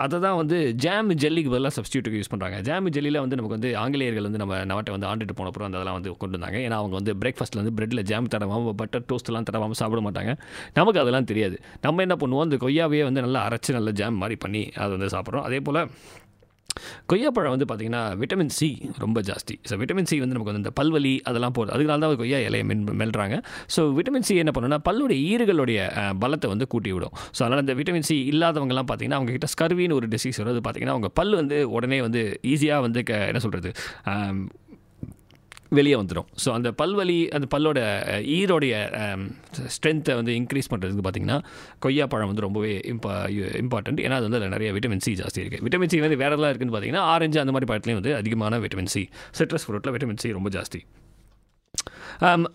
அதை தான் வந்து ஜாம் ஜெல்லிக்கு பதிலாக சப்ஸ்டியூட்டுக்கு யூஸ் பண்ணுறாங்க ஜாம் ஜெல்லியில் வந்து நமக்கு வந்து ஆங்கிலேயர்கள் வந்து நம்ம நாட்டை வந்து ஆண்டுட்டு போனப்பறம் அந்த அதெல்லாம் வந்து கொண்டு வந்தாங்க. ஏன்னா அவங்க வந்து பிரேக்ஃபாஸ்ட்டில் வந்து பிரெட்டில் ஜாம் தடவாமல் பட்டர் டோஸ்ட்லாம் தடவாமல் சாப்பிட மாட்டாங்க. நமக்கு அதெல்லாம் தெரியாது. நம்ம என்ன பண்ணுவோம்? அந்த கொய்யாவையே வந்து நல்லா அரைச்சி நல்லா ஜாம் மாதிரி பண்ணி அதை வந்து சாப்பிட்றோம். அதே போல் கொய்யாப்பழம் வந்து பார்த்திங்கன்னா விட்டமின் சி ரொம்ப ஜாஸ்தி. ஸோ விட்டமின் சி வந்து நமக்கு வந்து இந்த பல்வலி அதெல்லாம் போகுது அதுனால தான் கொய்யா இலையை மென் மெல்றாங்க. ஸோ விட்டமின் சி என்ன பண்ணுன்னா பல்லுடைய ஈறுகளுடைய பலத்தை வந்து கூட்டி விடும் ஸோ அதனால் இந்த விட்டமின் சி இல்லாதவங்கலாம் பார்த்தீங்கன்னா அவங்ககிட்ட ஸ்கர்வின்னு ஒரு டிசீஸ் வருது. பார்த்திங்கன்னா அவங்க பல் வந்து உடனே வந்து ஈஸியாக வந்து க என்ன சொல்கிறது வெளியே வந்துடும் ஸோ அந்த பல்வலி அந்த பல்லோட ஈரோடைய ஸ்ட்ரென்த்தை வந்து இன்க்ரீஸ் பண்ணுறதுக்கு பார்த்தீங்கன்னா கொய்யாப்பழம் வந்து ரொம்பவே இம்பா இம்பார்ட்டன்ட் ஏன்னா அது வந்து அதில் நிறைய விட்டமின் சி ஜாஸ்தி இருக்குது விட்டமின் சி வந்து வேறு எல்லாம் இருக்குன்னு பார்த்திங்கன்னா ஆரஞ்சு அந்த மாதிரி பழத்துலேயும் வந்து அதிகமான விட்டமின் சி சிட்ரஸ் ஃப்ரூட்டில் விட்டமின் சி ரொம்ப ஜாஸ்தி.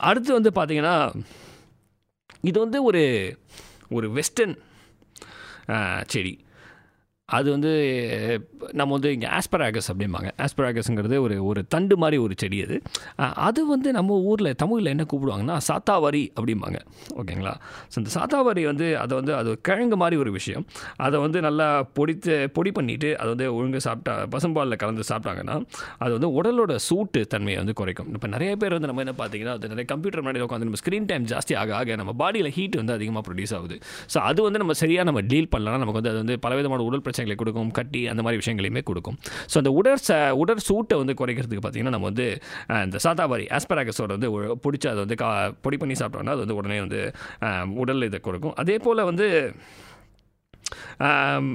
அடுத்து வந்து பார்த்தீங்கன்னா இது வந்து ஒரு ஒரு வெஸ்டர்ன் செடி. அது வந்து நம்ம வந்து இங்கே ஆஸ்பராகஸ் அப்படிம்பாங்க. ஆஸ்பராகஸ்ங்கிறது ஒரு ஒரு தண்டு மாதிரி ஒரு செடி அது. அது வந்து நம்ம ஊரில் தமிழில் என்ன கூப்பிடுவாங்கன்னா சாத்தாவரி அப்படிம்பாங்க. ஓகேங்களா? ஸோ இந்த சாத்தாவரி வந்து அதை வந்து அது கிழங்கு மாதிரி ஒரு விஷயம். அதை வந்து நல்லா பொடித்து பொடி பண்ணிவிட்டு அதை வந்து ஒழுங்கு சாப்பிட்டா பசும்பாலில் கலந்து சாப்பிட்டாங்கன்னா அது வந்து உடலோட சூட்டு தன்மையை வந்து குறைக்கும். இப்போ நிறைய பேர் வந்து நம்ம என்ன பார்த்தீங்கன்னா அது நிறைய கம்ப்யூட்டர் முன்னாடி உட்காந்து நம்ம ஸ்க்ரீன் டைம் ஜாஸ்தி ஆக ஆக நம்ம பாடியில் ஹீட் வந்து அதிகமாக ப்ரொடியூஸ் ஆகுது. ஸோ அது வந்து நம்ம சரியாக நம்ம டீல் பண்ணலாம் நமக்கு வந்து அது வந்து பலவிதமான உடல் பிரச்சனைகளை கொடுக்கும் கட்டி அந்த மாதிரி விஷயங்களையுமே கொடுக்கும். ஸோ அந்த உடற் ச உடற் சூட்டை வந்து குறைக்கிறதுக்கு பார்த்தீங்கன்னா நம்ம வந்து இந்த சாத்தாபாரி ஆஸ்பராகஸோட வந்து பிடிச்சி அதை வந்து கா பொடி பண்ணி சாப்பிட்டோம்னா அது வந்து உடனே வந்து உடல் இதை கொடுக்கும். அதே போல் வந்து ஆம்,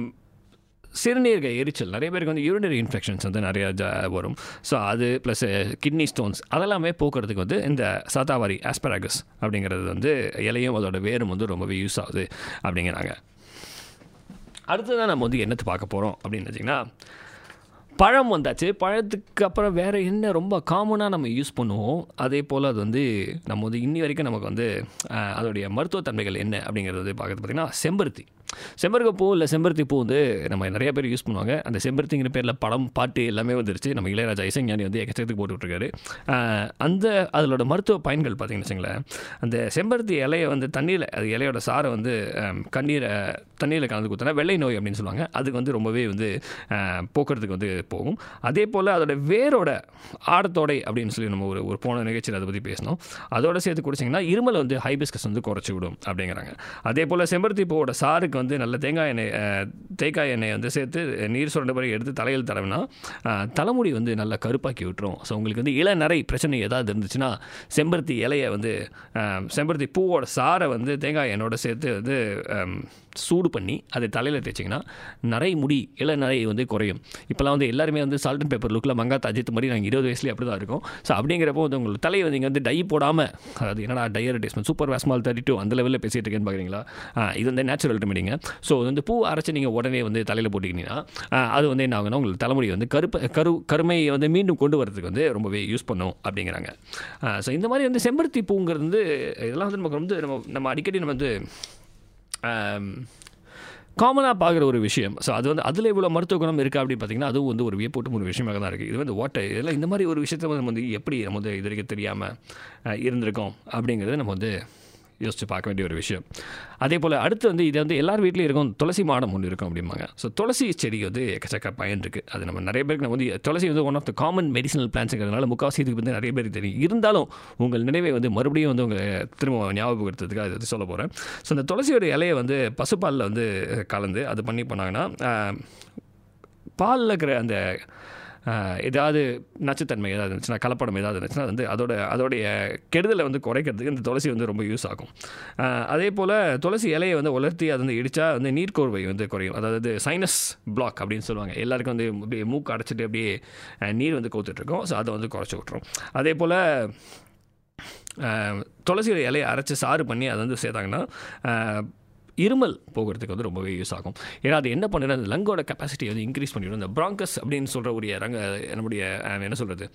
சிறுநீரக எரிச்சல். நிறைய பேருக்கு வந்து யூரினரி இன்ஃபெக்ஷன்ஸ் வந்து நிறைய ஜா- வரும். ஸோ அது ப்ளஸ் கிட்னி ஸ்டோன்ஸ் அதெல்லாமே போக்குறதுக்கு வந்து இந்த சாத்தாவாரி ஆஸ்பராகஸ் அப்படிங்கிறது வந்து இலையும் அதோட வேரும் வந்து ரொம்பவே யூஸ் ஆகுது அப்படிங்கிறாங்க. அடுத்ததான் நம்ம வந்து என்னத்தை பார்க்க போகிறோம் அப்படின்னு வச்சிங்கன்னா பழம் வந்தாச்சு. பழத்துக்கு அப்புறம் வேறு என்ன ரொம்ப காமனாக நம்ம யூஸ் பண்ணுவோம்? அதே போல் அது வந்து நம்ம வந்து இன்னி வரைக்கும் நமக்கு வந்து அதோடைய மருத்துவத்தன்மைகள் என்ன அப்படிங்கிறது வந்து பார்க்குறது பார்த்திங்கன்னா செம்பருத்தி. செம்பருக்க பூ இல்லை செம்பருத்தி பூ வந்து நம்ம நிறைய பேர் யூஸ் பண்ணுவாங்க. அந்த செம்பருத்திங்கிற பேரில் படம் பாட்டு எல்லாமே வந்துருச்சு. நம்ம இளையராஜா இசைஞானி வந்து எக்கச்சக்கத்துக்கு போட்டு அந்த அதோட மருத்துவ பயன்கள் பார்த்தீங்கன்னு வச்சுங்களேன் அந்த செம்பருத்தி இலையை வந்து தண்ணியில் அது இலையோட சாரை வந்து கண்ணீரை தண்ணியில் கலந்து கொடுத்தனா வெள்ளை நோய் அப்படின்னு சொல்லுவாங்க. அதுக்கு வந்து ரொம்பவே வந்து போக்குறதுக்கு வந்து போகும். அதே போல் அதோட வேரோட ஆடத்தோடை அப்படின்னு சொல்லி நம்ம ஒரு ஒரு போன நிகழ்ச்சியில் அதை பற்றி பேசினோம். அதோட சேர்த்து குடிச்சிங்கன்னா இருமல் வந்து ஹைபிஸ்கஸ் வந்து குறைச்சி விடும் அப்படிங்கிறாங்க. அதே போல் செம்பருத்தி பூவோட சாருக்கு வந்து நல்ல தேங்காய் எண்ணெய் தேங்காய் எண்ணெய் வந்து சேர்த்து நீர் சுரண்ட பிறகு எடுத்து தலையில் தடவினா தலைமுடி வந்து நல்லா கருப்பாக்கி விட்டுரும். ஸோ உங்களுக்கு வந்து இளநரை பிரச்சனை ஏதாவது இருந்துச்சுன்னா செம்பருத்தி இலையை வந்து செம்பருத்தி பூவோட சாரை வந்து தேங்காய் எண்ணெயோட சேர்த்து வந்து சூடு பண்ணி அதை தலையில் தேய்ச்சிங்கன்னா நரை முடி இளநரை வந்து குறையும். இப்போலாம் வந்து எல்லாருமே வந்து சால்ட் அண்ட் பேப்பர் லுக்கில் மங்காத் அஜித் மாதிரி நாங்கள் இருபது வயசுலேயே அப்படி தான் இருக்கும். ஸோ அப்படிங்கிறப்போ வந்து உங்களுக்கு தலையை வந்து இங்கே வந்து டை போடாமல் அதாவது என்னடா டை அட்வர்டைஸ்மெண்ட் சூப்பர் வேஸ்மால் தேர்ட்டி டூ அந்த லெவலில் பேசிகிட்டு இருக்கேன்னு பார்க்குறீங்களா இது வந்து நேச்சுரல் ரெமெடிங்க ஸோ வந்து பூ அரைச்சி நீங்கள் உடனே வந்து தலையில் போட்டுக்கிட்டீங்கன்னா அது வந்து என்ன ஆகுனா உங்களுக்கு தலைமுடி வந்து கருப்பு கரு கருமையை வந்து மீண்டும் கொண்டு வரதுக்கு வந்து ரொம்பவே யூஸ் பண்ணும் அப்படிங்கிறாங்க. ஸோ இந்த மாதிரி வந்து செம்பருத்தி பூங்கிறது வந்து இதெல்லாம் வந்து நமக்கு வந்து நம்ம நம்ம அடிக்கடி நம்ம வந்து காமனாக பார்க்குற ஒரு விஷயம். ஸோ அது வந்து அதில் இவ்வளோ மருத்துவ குணம் இருக்குது அப்படின்னு பார்த்தீங்கன்னா அதுவும் வந்து ஒரு வியப்பூட்டும் ஒரு விஷயமாக தான் இருக்குது இது வந்து ஓட்டை இதெல்லாம் இந்த மாதிரி ஒரு விஷயத்தை வந்து நம்ம வந்து எப்படி நம்ம வந்து இது வரைக்கும் தெரியாமல் இருந்திருக்கோம் அப்படிங்கிறத நம்ம வந்து யோசித்து பார்க்க வேண்டிய ஒரு விஷயம். அதே போல் அடுத்து வந்து இது வந்து எல்லார் வீட்லேயும் இருக்கும் துளசி மாடம் ஒன்று இருக்கும் அப்படிம்பாங்க. ஸோ துளசி செடி வந்து எக்கச்சக்க பயன் இருக்குது அது நம்ம நிறைய பேருக்கு நம்ம வந்து துளசி வந்து one of the common medicinal பிளான்ஸுங்கிறதுனால முக்கால்வாசி இதுக்கு வந்து நிறைய பேருக்கு தெரியும். இருந்தாலும் உங்கள் நினைவை வந்து மறுபடியும் வந்து உங்களை திரும்ப ஞாபகப்படுத்துறதுக்கு அது வந்து சொல்ல போகிறேன் ஸோ அந்த துளசியோட இலையை வந்து பசுப்பாலில் வந்து கலந்து அது பண்ணி பண்ணாங்கன்னா பாலில் இருக்கிற அந்த ஏதாவது நச்சுத்தன்மை ஏதாவது இருந்துச்சுன்னா கலப்படம் ஏதாவது இருந்துச்சுன்னா வந்து அதோட அதோடைய கெடுதலை வந்து குறைக்கிறதுக்கு இந்த துளசி வந்து ரொம்ப யூஸ் ஆகும். அதே போல் துளசி இலையை வந்து உலர்த்தி அதை வந்து இடித்தா வந்து நீர்க்கோர்வை வந்து குறையும். அதாவது சைனஸ் பிளாக் அப்படின்னு சொல்லுவாங்க. எல்லாருக்கும் வந்து அப்படியே மூக்கு அடைச்சிட்டு அப்படியே நீர் வந்து கோத்துட்ருக்கோம். ஸோ அதை வந்து குறைச்சி விட்ரும் அதே போல் துளசியோட இலையை அரைச்சி சாறு பண்ணி அதை வந்து சேர்த்தாங்கன்னா இருமல் போகிறதுக்கு வந்து ரொம்பவே யூஸ் ஆகும். ஏன்னா அது என்ன பண்ணுறது அந்த லங்கோட கெப்பாசிட்டி வந்து இன்க்ரீஸ் பண்ணிவிடும் அந்த ப்ராங்கஸ் அப்படின்னு சொல்கிற ஒரு ரங்க நம்முடைய என்ன சொல்கிறது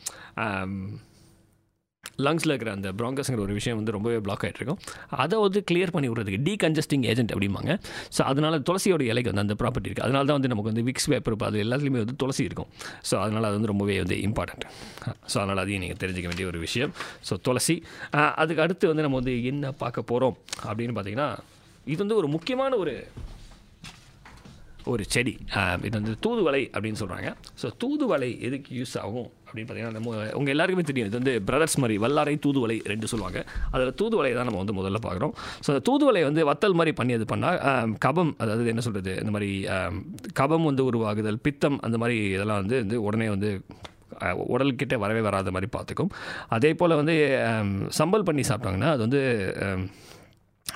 லங்ஸில் இருக்கிற அந்த ப்ராங்கஸ்ங்கிற ஒரு விஷயம் வந்து ரொம்பவே பிளாக் ஆகிட்டு இருக்கும் அதை வந்து கிளியர் பண்ணி விடுறதுக்கு டீகன்ஜஸ்டிங் ஏஜென்ட் அப்படிம்பாங்க. ஸோ அதனால் துளசியோட இலைக்கு வந்து அந்த ப்ராப்பர்ட்டி இருக்குது அதனால தான் வந்து நமக்கு வந்து விக்ஸ் பேப்பர் அது எல்லாத்துலேயுமே வந்து துளசி இருக்கும். ஸோ அதனால் அது வந்து ரொம்பவே வந்து இம்பார்ட்டண்ட் ஸோ அதனால் அதையும் நீங்கள் தெரிஞ்சுக்க வேண்டிய ஒரு விஷயம். ஸோ துளசி. அதுக்கு அடுத்து வந்து நம்ம வந்து என்ன பார்க்க போகிறோம் அப்படின்னு பார்த்தீங்கன்னா இது வந்து ஒரு முக்கியமான ஒரு ஒரு செடி. இது வந்து தூதுவளை அப்படின்னு சொல்கிறாங்க ஸோ தூதுவளை எதுக்கு யூஸ் ஆகும் அப்படின்னு பார்த்தீங்கன்னா நம்ம உங்கள் எல்லாருக்குமே தெரியும். இது வந்து பிரதர்ஸ் மாதிரி வல்லாரை தூதுவளை ரெண்டு சொல்லுவாங்க. அதில் தூதுவலை தான் நம்ம வந்து முதல்ல பார்க்குறோம். ஸோ அந்த தூதுவளை வந்து வத்தல் மாதிரி பண்ணி அது பண்ணால் கபம் அதாவது என்ன சொல்கிறது இந்த மாதிரி கபம் வந்து உருவாகுதல் பித்தம் அந்த மாதிரி இதெல்லாம் வந்து வந்து உடனே வந்து உடல்கிட்ட வரவே வராத மாதிரி பார்த்துக்கும். அதே போல் வந்து சம்பல் பண்ணி சாப்பிட்டாங்கன்னா அது வந்து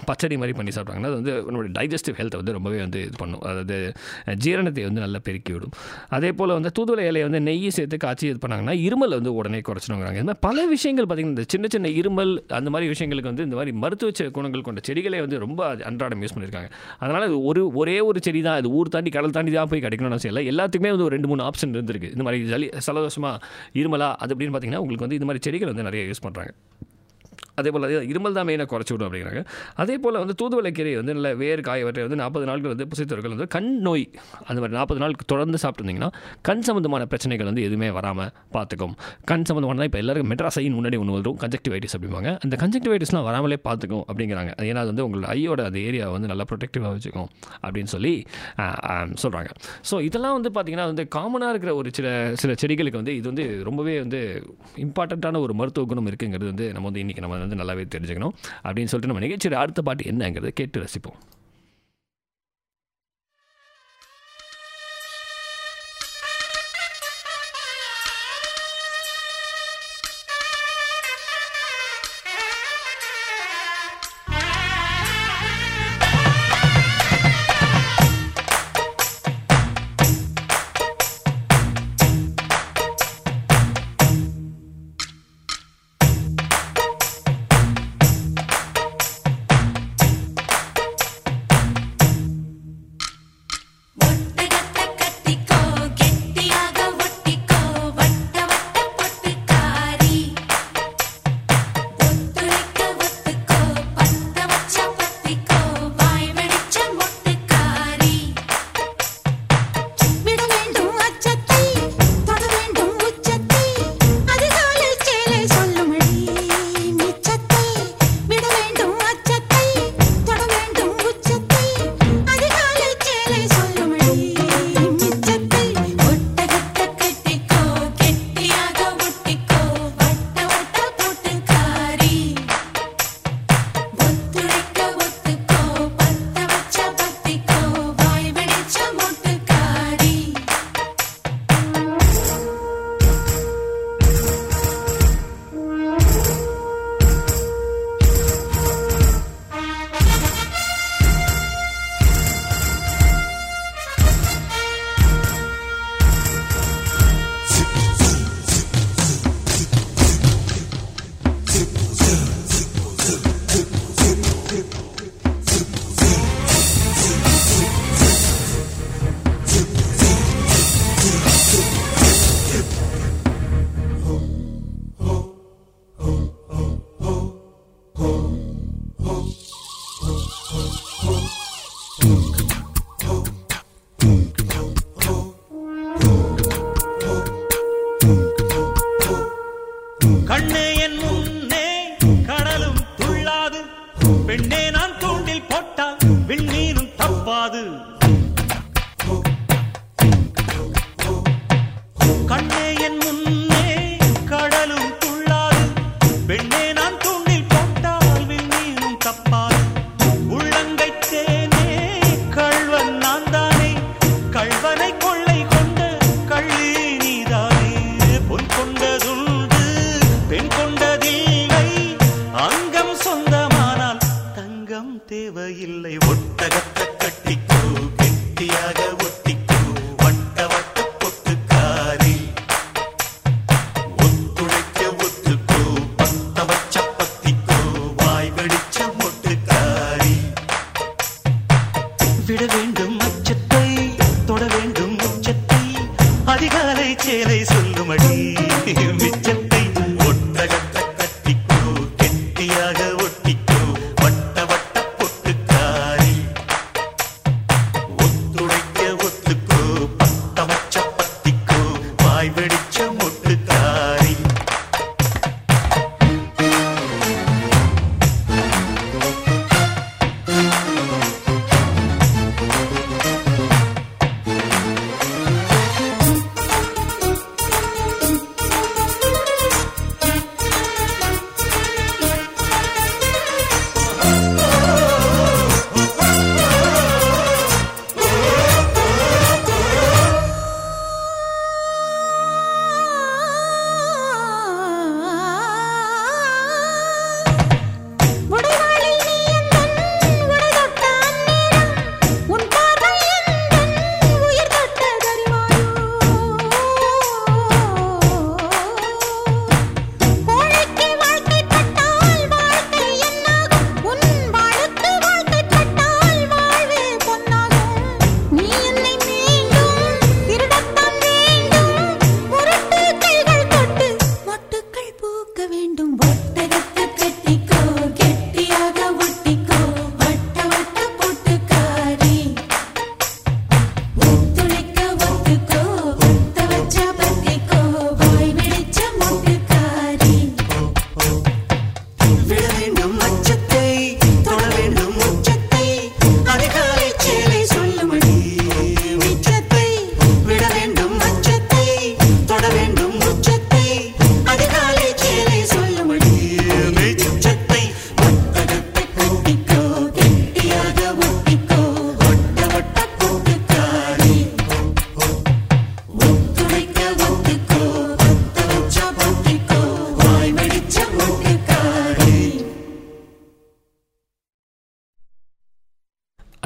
பச்சடி மாதிரி பண்ணி சாப்பிட்டாங்கன்னா அது வந்து நம்மளுடைய டைஜஸ்டிவ் ஹெல்த்தை வந்து ரொம்பவே வந்து இது பண்ணும். அதாவது ஜீரணத்தை வந்து நல்லா பெருக்கி விடும். அதே போல் வந்து தூதுவளை இலையை வந்து நெய் சேர்த்து காய்ச்சி இது பண்ணாங்கன்னா இருமல் வந்து உடனே குறைச்சிடுங்கிறாங்க. இந்த மாதிரி பல விஷயங்கள் பார்த்திங்கன்னா இந்த சின்ன சின்ன இருமல் அந்த மாதிரி விஷயங்களுக்கு வந்து இந்த மாதிரி மருத்துவ குணங்கள் கொண்ட செடிகளை வந்து ரொம்ப அன்றாடம் யூஸ் பண்ணியிருக்காங்க. அதனால் அது ஒரு ஒரே ஒரு செடி தான். அது ஊர் தாண்டி கடல் தாண்டி தான் போய் கிடைக்கணும்னு அவசியம் இல்லை. எல்லாத்துக்குமே வந்து ஒரு ரெண்டு மூணு ஆப்ஷன் இருந்திருக்கு. இந்த மாதிரி ஜலி சலதோஷமாக இருமலா அது அப்படின்னு பார்த்திங்கன்னா உங்களுக்கு வந்து இந்த மாதிரி செடிகள் வந்து நிறைய யூஸ் பண்ணுறாங்க அதே போல் இருமல் தான் மெயினாக குறைச்சி விடும் அப்படிங்கிறாங்க. அதே போல் வந்து தூதுவளை கீரை வந்து நல்ல வேர் காயவற்றை வந்து நாற்பது நாட்கள் வந்து புசித்தவர்கள் வந்து கண் நோய் அந்த மாதிரி நாற்பது நாளுக்கு தொடர்ந்து சாப்பிட்டுருந்தீங்கன்னா கண் சம்மந்தமான பிரச்சனைகள் வந்து எதுவுமே வராமல் பார்த்துக்கும். கண் சம்மந்தமான இப்போ எல்லாருக்கும் மெட்ராசையின் முன்னாடி ஒன்று வரும் கன்ஜெக்டிவைட்டிஸ் அப்படிம்பாங்க. அந்த கன்ஜெக்டிவைட்டிஸ்லாம் வராமலே பார்த்துக்கும் அப்படிங்கிறாங்க. ஏன்னா அது வந்து உங்களோட ஐயோட அந்த ஏரியாவை வந்து நல்லா ப்ரொடெக்டிவாக வச்சுக்கும் அப்படின்னு சொல்லி சொல்கிறாங்க ஸோ இதெல்லாம் வந்து பார்த்திங்கன்னா வந்து காமனாக இருக்கிற ஒரு சில சில செடிகளுக்கு வந்து இது வந்து ரொம்பவே வந்து இம்பார்ட்டண்ட்டான ஒரு மருத்துவ குணம் இருக்குங்கிறது வந்து நம்ம வந்து இன்றைக்கி நம்ம வந்து நல்லாவே தெரிஞ்சுக்கணும் அப்படின்னு சொல்லிட்டு நம்ம நிகழ்ச்சியோட அடுத்த பாட்டு என்னங்கிறத கேட்டு ரசிப்போம்.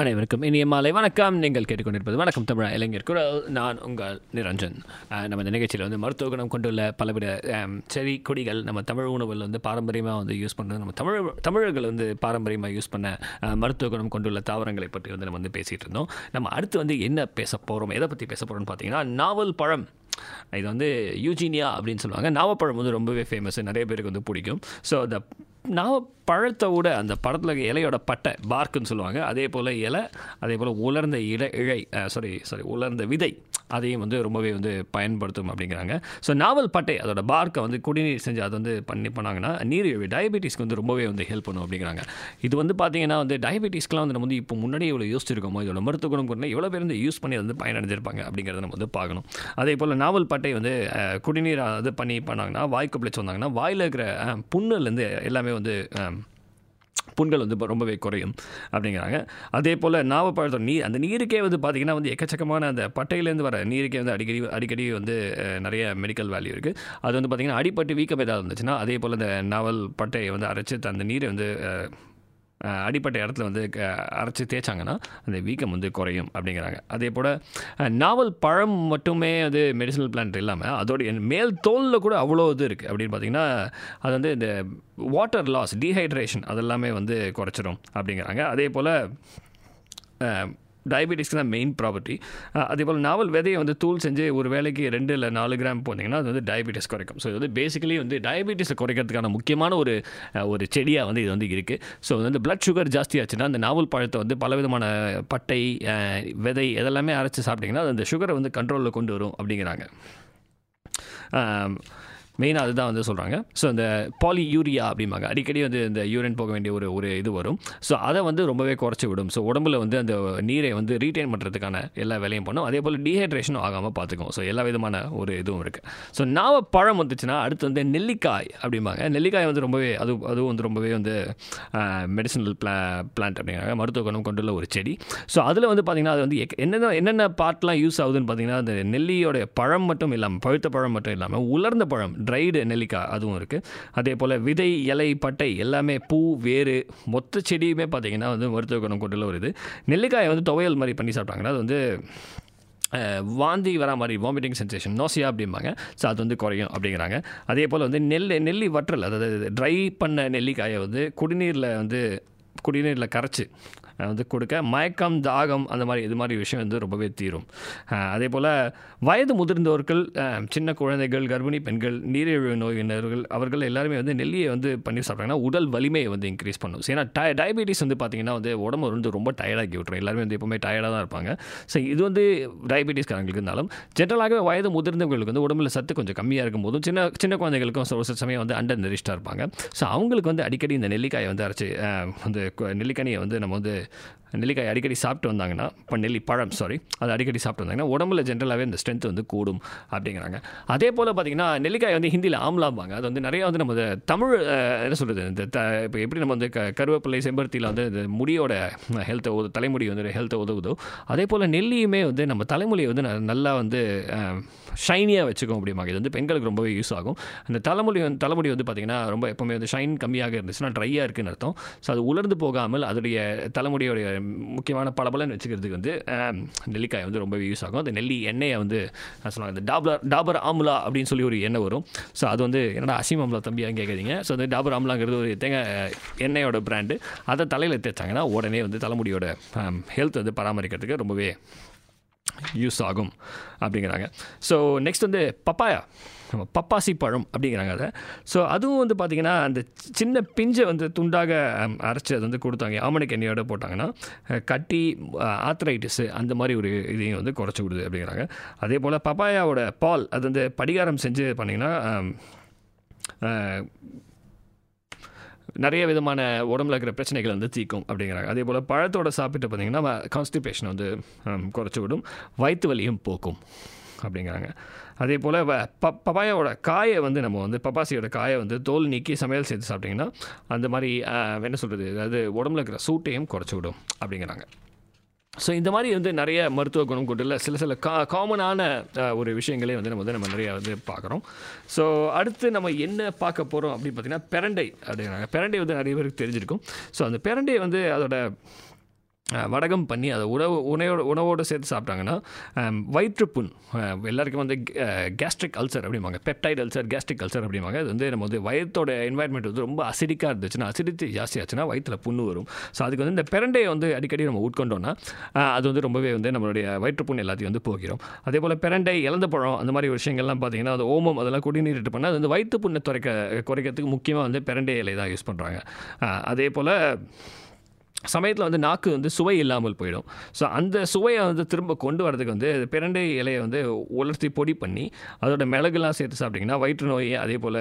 அனைவருக்கும் இனிய மாலை. வணக்கம். நீங்கள் கேட்டுக்கொண்டிருப்பது வணக்கம். தமிழா இளைஞர் குரல். நான் உங்கள் நிரஞ்சன். நம்ம இந்த நிகழ்ச்சியில் வந்து மருத்துவ குணம் கொண்டுள்ள பலவித செடி கொடிகள் நம்ம தமிழ் உணவில் வந்து பாரம்பரியமாக வந்து யூஸ் பண்ணுறது நம்ம தமிழ் தமிழர்கள் வந்து பாரம்பரியமாக யூஸ் பண்ண மருத்துவ குணம் கொண்டுள்ள தாவரங்களை பற்றி வந்து நம்ம வந்து பேசிகிட்டு இருந்தோம். நம்ம அடுத்து வந்து என்ன பேச போகிறோம் எதை பற்றி பேச போகிறோம்னு பார்த்தீங்கன்னா நாவல் பழம். இது வந்து யூஜீனியா அப்படின்னு சொல்லுவாங்க. நாவப்பழம் வந்து ரொம்பவே ஃபேமஸ் நிறைய பேருக்கு வந்து பிடிக்கும். ஸோ அந்த நாவ பழத்தை விட அந்த படத்தில் இலையோட பட்டை பார்க்குன்னு சொல்லுவாங்க. அதே போல் இலை அதே போல் உலர்ந்த இலை இழை சாரி சாரி உலர்ந்த விதை. அதையும் வந்து ரொம்பவே வந்து பயன்படுத்தும் அப்படிங்கிறாங்க. ஸோ நாவல் பட்டை அதோட பார்க்கை வந்து குடிநீர் செஞ்சு அதை வந்து பண்ணி பண்ணாங்கன்னா நீரிழிவு டயபெட்டிஸ்க்கு வந்து ரொம்பவே வந்து ஹெல்ப் பண்ணும் அப்படிங்கிறாங்க. இது வந்து பார்த்தீங்கன்னா வந்து டயபெட்டிஸ்க்கெலாம் வந்து நம்ம வந்து இப்போ முன்னாடியே இவ்வளோ யோசிச்சிருக்கோமோ இதோட மருத்துவ குணம் கொண்டு எவ்வளோ பேர் வந்து யூஸ் பண்ணி வந்து பயனடைஞ்சிருப்பாங்க அப்படிங்கிறத நம்ம வந்து பார்க்கணும். அதே போல் நாவல் பட்டை வந்து குடிநீர் அது பண்ணி பண்ணாங்கன்னா வாய்க்கு பிழைச்சி வந்தாங்கன்னா வாயில் இருக்கிற புண்ணுலேருந்து எல்லாமே வந்து புண்கள் வந்து ரொம்பவே குறையும் அப்படிங்கிறாங்க. அதே போல் நாவப்பழத்தோட நீர் அந்த நீருக்கே வந்து பார்த்திங்கன்னா வந்து எக்கச்சக்கமான அந்த பட்டையிலேருந்து வர நீருக்கே வந்து அடிக்கடி அடிக்கடி வந்து நிறைய மெடிக்கல் வேல்யூ இருக்குது அது வந்து பார்த்திங்கன்னா அடிப்பட்டு வீக்கம் ஏதாவது இருந்துச்சுன்னா அதே போல் இந்த நாவல் பட்டையை வந்து அரைச்சி அந்த நீரை வந்து அடிப்பட்ட இடத்துல வந்து க- அரைச்சி தேய்ச்சாங்கன்னா அந்த வீக்கம் வந்து குறையும் அப்படிங்கிறாங்க. அதே போல் நாவல் பழம் மட்டுமே அது மெடிசனல் பிளான்ட் இல்லாமல் அதோடைய மேல் தோலில் கூட அவ்வளோ இது இருக்குது அப்படின்னு பார்த்தீங்கன்னா அது வந்து இந்த வாட்டர் லாஸ் டீஹைட்ரேஷன் அதெல்லாமே வந்து குறைச்சிரும் அப்படிங்கிறாங்க. அதே போல் டயபெட்டிஸ்க்கு தான் மெயின் ப்ராப்பர்ட்டி அதே போல் நாவல் விதையை வந்து தூள் செஞ்சு ஒரு வேலைக்கு ரெண்டு இல்லை நாலு கிராம் போனீங்கன்னா அது வந்து டயபெட்டிஸ் குறைக்கும். ஸோ இது வந்து பேசிக்கலி வந்து டயபெட்டிஸை குறைக்கிறதுக்கான முக்கியமான ஒரு ஒரு செடியாக வந்து இது வந்து இருக்குது ஸோ வந்து பிளட் சுகர் ஜாஸ்தியாச்சுன்னா அந்த நாவல் பழத்தை வந்து பலவிதமான பட்டை விதை இதெல்லாமே அரைச்சி சாப்பிட்டிங்கன்னா அது அந்த சுகரை வந்து கண்ட்ரோலில் கொண்டு வரும் அப்படிங்கிறாங்க. மெயினாக அதுதான் வந்து சொல்கிறாங்க ஸோ இந்த பாலி யூரியா அப்படிம்பாங்க. அடிக்கடி வந்து இந்த யூரின் போக வேண்டிய ஒரு ஒரு இது வரும். ஸோ அதை வந்து ரொம்பவே குறைச்சி விடும். ஸோ உடம்புல வந்து அந்த நீரை வந்து ரீட்டைன் பண்ணுறதுக்கான எல்லா வேலையும் பண்ணும். அதே போல் டீஹைட்ரேஷனும் ஆகாமல் பார்த்துக்கும். ஸோ எல்லா விதமான ஒரு இதுவும் இருக்குது ஸோ நாவ பழம் வந்துச்சுன்னா அடுத்து வந்து நெல்லிக்காய் அப்படிம்பாங்க. நெல்லிக்காய் வந்து ரொம்பவே அது அதுவும் வந்து ரொம்பவே வந்து மெடிசனல் பிளா பிளான்ட் அப்படிங்கிறாங்க. மருத்துவ குணம் கொண்டுள்ள ஒரு செடி. ஸோ அதில் வந்து பார்த்திங்கன்னா அது வந்து என்னென்ன என்னென்ன பார்ட்லாம் யூஸ் ஆகுதுன்னு பார்த்தீங்கன்னா அந்த நெல்லியோடைய பழம் மட்டும் இல்லாமல் பழுத்த பழம் மட்டும் இல்லாமல் உலர்ந்த பழம் ட்ரைடு நெல்லிக்காய் அதுவும் இருக்குது அதே போல் விதை இலை பட்டை எல்லாமே பூ வேறு மொத்த செடியுமே பார்த்தீங்கன்னா வந்து மருத்துவ குணம் கொண்டுள்ள ஒரு இது நெல்லிக்காயை வந்து துவையல் மாதிரி பண்ணி சாப்பிட்டாங்கன்னா அது வந்து வாந்தி வர மாதிரி வாமிட்டிங் சென்சேஷன் நோசியா அப்படிம்பாங்க. ஸோ அது வந்து குறையும் அப்படிங்கிறாங்க. அதே போல் வந்து நெல் நெல்லி வற்றல் அதாவது ட்ரை பண்ண நெல்லிக்காயை வந்து குடிநீரில் வந்து குடிநீரில் கரைச்சி வந்து கொடுக்க மயக்கம் தாகம் அந்த மாதிரி இது மாதிரி விஷயம் வந்து ரொம்பவே தீரும். அதே போல் வயது முதிர்ந்தவர்கள் சின்ன குழந்தைகள் கர்ப்பிணி பெண்கள் நீரிழிவு நோயினர்கள் அவர்கள் எல்லாருமே வந்து நெல்லியை வந்து பண்ணி சாப்பிட்டாங்கன்னா உடல் வலிமையை வந்து இன்க்ரீஸ் பண்ணும். ஏன்னா டய டயபெட்டிஸ் வந்து பார்த்திங்கன்னா வந்து உடம்பு வந்து ரொம்ப டயர்டாகி விட்டுரும். எல்லாருமே வந்து எப்பவுமே டயர்டாக தான் இருப்பாங்க. ஸோ இது வந்து டயபெட்டிஸ்காரங்களுக்கு இருந்தாலும் ஜென்ரலாகவே வயது முதிர்ந்தவங்களுக்கு வந்து உடம்புல சத்து கொஞ்சம் கம்மியாக இருக்கும் போதும் சின்ன சின்ன குழந்தைகளுக்கும் ஒரு சில சமயம் வந்து அண்டர் நெரிஷ்டாக இருப்பாங்க. ஸோ அவங்களுக்கு வந்து அடிக்கடி இந்த நெல்லிக்காயை வந்து அரைச்சி வந்து கு- நெல்லிக்கனியை வந்து நம்ம வந்து நெல்லிக்காய் அடிக்கடி சாப்பிட்டு வந்தாங்கன்னா இப்போ நெல்லி பழம் சாரி அது அடிக்கடி சாப்பிட்டு வந்தாங்கன்னா உடம்புல ஜென்ரலாகவே அந்த ஸ்ட்ரென்த் வந்து கூடும் அப்படிங்கிறாங்க. அதே போல் பார்த்தீங்கன்னா நெல்லிக்காய் வந்து ஹிந்தியில் ஆம்லாம்பாங்க. அது வந்து நிறையா வந்து நம்ம தமிழ் என்ன சொல்கிறது இந்த த இப்போ எப்படி நம்ம வந்து க கருவேப்பிலை செம்பருத்தியில் வந்து இந்த முடியோட ஹெல்த்தை உதவு தலைமுடி வந்து ஹெல்த்தை உதவுதோ அதே போல் நெல்லியுமே வந்து நம்ம தலைமுடியை வந்து ந- நல்லா வந்து ஷைனியாக வச்சுக்கும் முடியுமா இது வந்து பெண்களுக்கு ரொம்பவே யூஸ் ஆகும். அந்த தலைமுடி வந்து தலைமுடி வந்து பார்த்திங்கன்னா ரொம்ப எப்போவுமே வந்து ஷைன் கம்மியாக இருந்துச்சுன்னா ட்ரையாக இருக்குன்னு அர்த்தம். ஸோ அது உலர்ந்து போகாமல் அதோடைய தலைமுடியோடைய முக்கியமான பளபலன்னு வச்சுக்கிறதுக்கு வந்து நெல்லிக்காய் வந்து ரொம்பவே யூஸ் ஆகும். அந்த நெல்லி எண்ணெயை வந்து நான் சொல்லுவாங்க இந்த டாபர் டாபர் ஆம்லா அப்படின்னு சொல்லி ஒரு எண்ணெய் வரும். ஸோ அது வந்து என்னடா அசீம் ஆம்லா தம்பியாக கேட்குறீங்க ஸோ அந்த டாபர் ஆம்லாங்கிறது ஒரு தேங்காய் எண்ணெயோட பிராண்டு அதை தலையில் தேய்ச்சாங்கன்னா உடனே வந்து தலைமுடியோட ஹெல்த் வந்து பராமரிக்கிறதுக்கு ரொம்பவே யூஸ் ஆகும் அப்படிங்கிறாங்க. ஸோ நெக்ஸ்ட் வந்து பப்பாயா நம்ம பப்பாசி பழம் அப்படிங்கிறாங்க அதை. ஸோ அதுவும் வந்து பார்த்திங்கன்னா அந்த சின்ன பிஞ்சை வந்து துண்டாக அரைச்சி அது வந்து கொடுத்தாங்க. ஆமணிக்கு எண்ணெயோட போட்டாங்கன்னா கட்டி ஆத்ரைட்டிஸு அந்த மாதிரி ஒரு இதையும் வந்து குறைச்சி விடுது அப்படிங்கிறாங்க. அதே போல் பப்பாயாவோட பால் அது வந்து படிகாரம் செஞ்சு பண்ணிங்கன்னா நிறைய விதமான உடம்புல இருக்கிற பிரச்சனைகள் வந்து தீக்கும் அப்படிங்கிறாங்க. அதே போல் பழத்தோட சாப்பிட்டு பார்த்தீங்கன்னா கான்ஸ்டிபேஷன் வந்து குறைச்சி விடும். வயிற்று வலியும் போக்கும் அப்படிங்கிறாங்க. அதே போல் ப பப்பாயோட காயை வந்து நம்ம வந்து பப்பாசியோட காயை வந்து தோல் நீக்கி சமையல் செய்து சாப்பிட்டிங்கன்னா அந்த மாதிரி என்ன சொல்கிறது அதாவது உடம்புல இருக்கிற சூட்டையும் குறைச்சி விடும் அப்படிங்கிறாங்க. ஸோ இந்த மாதிரி வந்து நிறைய மருத்துவ குணம் கொண்டுள்ள சில சில கா காமனான ஒரு விஷயங்களே வந்து நம்ம வந்து நம்ம நிறைய வந்து பார்க்குறோம். ஸோ அடுத்து நம்ம என்ன பார்க்க போகிறோம் அப்படின்னு பார்த்தீங்கன்னா பெரண்டை அப்படிங்கிறாங்க. பெரண்டை வந்து நிறைய பேருக்கு தெரிஞ்சிருக்கும். ஸோ அந்த பெரண்டை வந்து அதோட வடகம் பண்ணி அதை உணவு உணவோட உணவோடு சேர்த்து சாப்பிட்டாங்கன்னா வயிற்று வயிற்றுப்புண் எல்லாருக்கும் வந்து கேஸ்ட்ரிக் அல்சர் அப்படிம்பாங்க. பெப்டைட் அல்சர் கேஸ்ட்ரிக் அல்சர் அப்படிம்பாங்க. அது வந்து நம்ம வந்து வயத்தோட என்வாயன்மெண்ட் வந்து ரொம்ப அசிடிக்காக இருந்துச்சுன்னா அசிடிட்டி ஜாஸ்தியாச்சுன்னா வயிற்றில் புண்ணு வரும். ஸோ அதுக்கு வந்து இந்த பெரண்டையை வந்து அடிக்கடி நம்ம உட்கொண்டோன்னா அது வந்து ரொம்பவே வந்து நம்மளுடைய வயிற்றுப்புண் எல்லாத்தையும் வந்து போகிறோம் அதே போல் பெரண்டை இழந்த பழம் அந்த மாதிரி விஷயங்கள்லாம் பார்த்தீங்கன்னா அது ஓமம் அதெல்லாம் குடிநீர் இட்டு பண்ணால் அது வந்து வயிற்று புண்ணை குறைக்க குறைக்கிறதுக்கு முக்கியமாக வந்து பெரண்டை இலை தான் யூஸ் பண்ணுறாங்க அதே போல் சமயத்தில் வந்து நாக்கு வந்து சுவை இல்லாமல் போயிடும். ஸோ அந்த சுவையை வந்து திரும்ப கொண்டு வரதுக்கு வந்து பிரண்டை இலையை வந்து உலர்த்தி பொடி பண்ணி அதோட மிளகுலாம் சேர்த்து சாப்பிட்டிங்கன்னா வயிற்று நோய் அதே போல்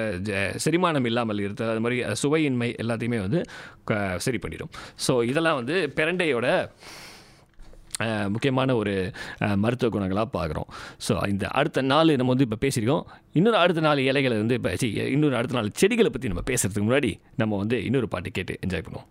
செரிமானம் இல்லாமல் இருத்தல் அது மாதிரி சுவையின்மை எல்லாத்தையுமே வந்து க- சரி பண்ணிடும். ஸோ இதெல்லாம் வந்து பிரண்டையோட முக்கியமான ஒரு மருத்துவ குணங்களாக பார்க்குறோம். ஸோ இந்த அடுத்த நாள் நம்ம வந்து இப்போ பேசியிருக்கோம். இன்னொரு அடுத்த நாள் இலைகளை வந்து இப்போ இன்னொரு அடுத்த நாள் செடிகளை பற்றி நம்ம பேசுகிறதுக்கு முன்னாடி நம்ம வந்து இன்னொரு பாட்டு கேட்டு என்ஜாய் பண்ணுவோம்.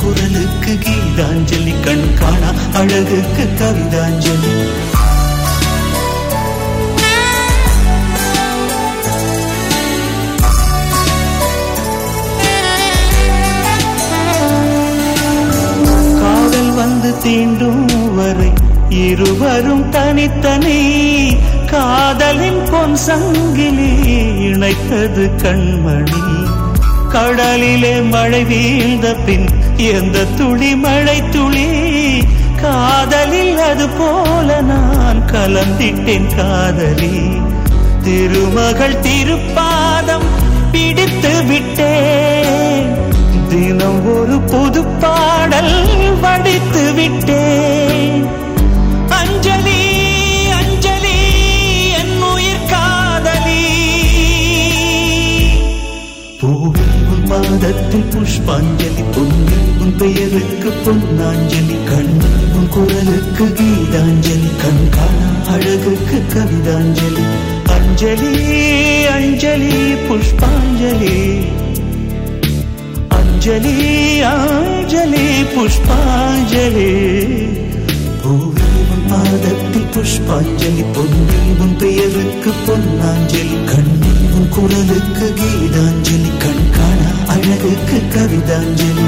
குரலுக்கு கீதாஞ்சலி கண் காணா அழகுக்கு கவிதாஞ்சலி. காதல் வந்து தீண்டும் வரை இருவரும் தனித்தனி. காதலின் பொன் சங்கிலி இணைத்தது கண்மணி. கடலிலே மழை வீழ்ந்த பின் எந்த துளி மழை துளி காதலில் அது போல நான் கலந்திட்டேன் காதலி. திருமகள் திருப்பாதம் பிடித்து விட்டேன். தினம் ஒரு புது பாடல் வடித்து விட்டேன். பாதத்தில் புஷ்பாஞ்சலி பொன்னி உன் பெயருக்கு பொன்னாஞ்சலி கண்ணி உன் குரலுக்கு கீதாஞ்சலி கண் காணா அழகுக்கு கவிதாஞ்சலி. அஞ்சலி அஞ்சலி புஷ்பாஞ்சலி. அஞ்சலி அஞ்சலி புஷ்பாஞ்சலி. பூவே பாதத்தில் புஷ்பாஞ்சலி பொன்னி உன் பெயருக்கு பொன்னாஞ்சலி கண்ணி உன் குரலுக்கு கீதாஞ்சலி கண் காணா அழகுக்கு கவிதாஞ்சலி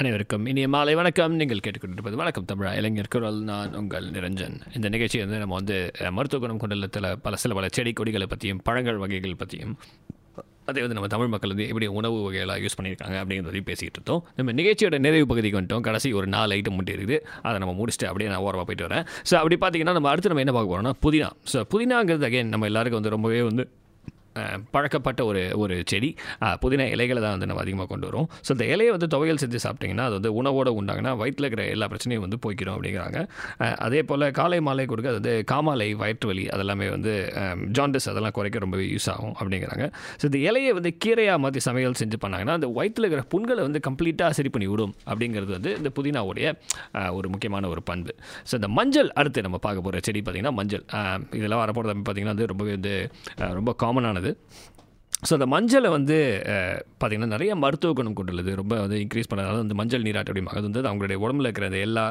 அனைவருக்கும் இனிய மாலை வணக்கம். நீங்கள் கேட்டுக்கொண்டிருப்பது வணக்கம் தமிழா. இளைஞர் குரல் நான் உங்கள் நிரஞ்சன். இந்த நிகழ்ச்சி வந்து நம்ம வந்து மருத்துவ குணம் கொண்டுள்ள பல சில பல செடி கொடிகளை பற்றியும் பழங்கள் வகைகள் பற்றியும் அதே வந்து நம்ம தமிழ் மக்கள் வந்து எப்படி உணவு வகைகளாக யூஸ் பண்ணியிருக்காங்க அப்படிங்கிறதையும் பேசிகிட்டு இருந்தோம். நம்ம நிகழ்ச்சியோட நிறைவு பகுதிக்கு வந்துட்டோம். கடைசி ஒரு நாலு ஐட்டம் மட்டும் இருக்குது. அதை நம்ம முடிச்சுட்டு அப்படியே நான் ஓரமாக போயிட்டு வரேன். ஸோ அப்படி பார்த்தீங்கன்னா நம்ம அடுத்து நம்ம என்ன பார்க்க போகிறோம்னா புதினா. ஸோ புதினாங்கிறது அகைன் நம்ம எல்லாருக்கும் வந்து ரொம்பவே வந்து பழக்கப்பட்ட ஒரு ஒரு செடி. புதினா இலைகளை தான் வந்து நம்ம அதிகமாக கொண்டு வரும். ஸோ இந்த இலையை வந்து துவையல் செஞ்சு சாப்பிட்டிங்கன்னா அது வந்து உணவோடு உண்டாங்கன்னா வயிற்றில் இருக்கிற எல்லா பிரச்சனையும் வந்து போய்க்கிறோம் அப்படிங்கிறாங்க. அதே போல் காலை மாலை கொடுக்க அது வந்து காமாலை வயிற்று வலி அதெல்லாமே வந்து ஜாண்டிஸ் அதெல்லாம் குறைக்க ரொம்பவே யூஸ் ஆகும் அப்படிங்கிறாங்க. ஸோ இந்த இலையை வந்து கீரையாக மாற்றி சமையல் செஞ்சு பண்ணாங்கன்னா அந்த வயிற்றில் இருக்கிற புண்களை வந்து கம்ப்ளீட்டாக சரி பண்ணி விடும் அப்படிங்கிறது வந்து இந்த புதினாவுடைய ஒரு முக்கியமான ஒரு பண்பு. ஸோ இந்த மஞ்சள் அடுத்து நம்ம பார்க்க போகிற செடி பார்த்திங்கன்னா மஞ்சள். இதெல்லாம் வரப்போகிறது பார்த்திங்கன்னா வந்து ரொம்பவே வந்து ரொம்ப காமனானது ஸோ அந்த மஞ்சளை வந்து பார்த்திங்கன்னா நிறைய மருத்துவ குணம் கொண்டுள்ளது. ரொம்ப வந்து இன்க்ரீஸ் பண்ணதால வந்து மஞ்சள் நீராட்டு அப்படிம்பாங்க அது வந்து அவங்களுடைய உடம்புல இருக்கிற அந்த எல்லா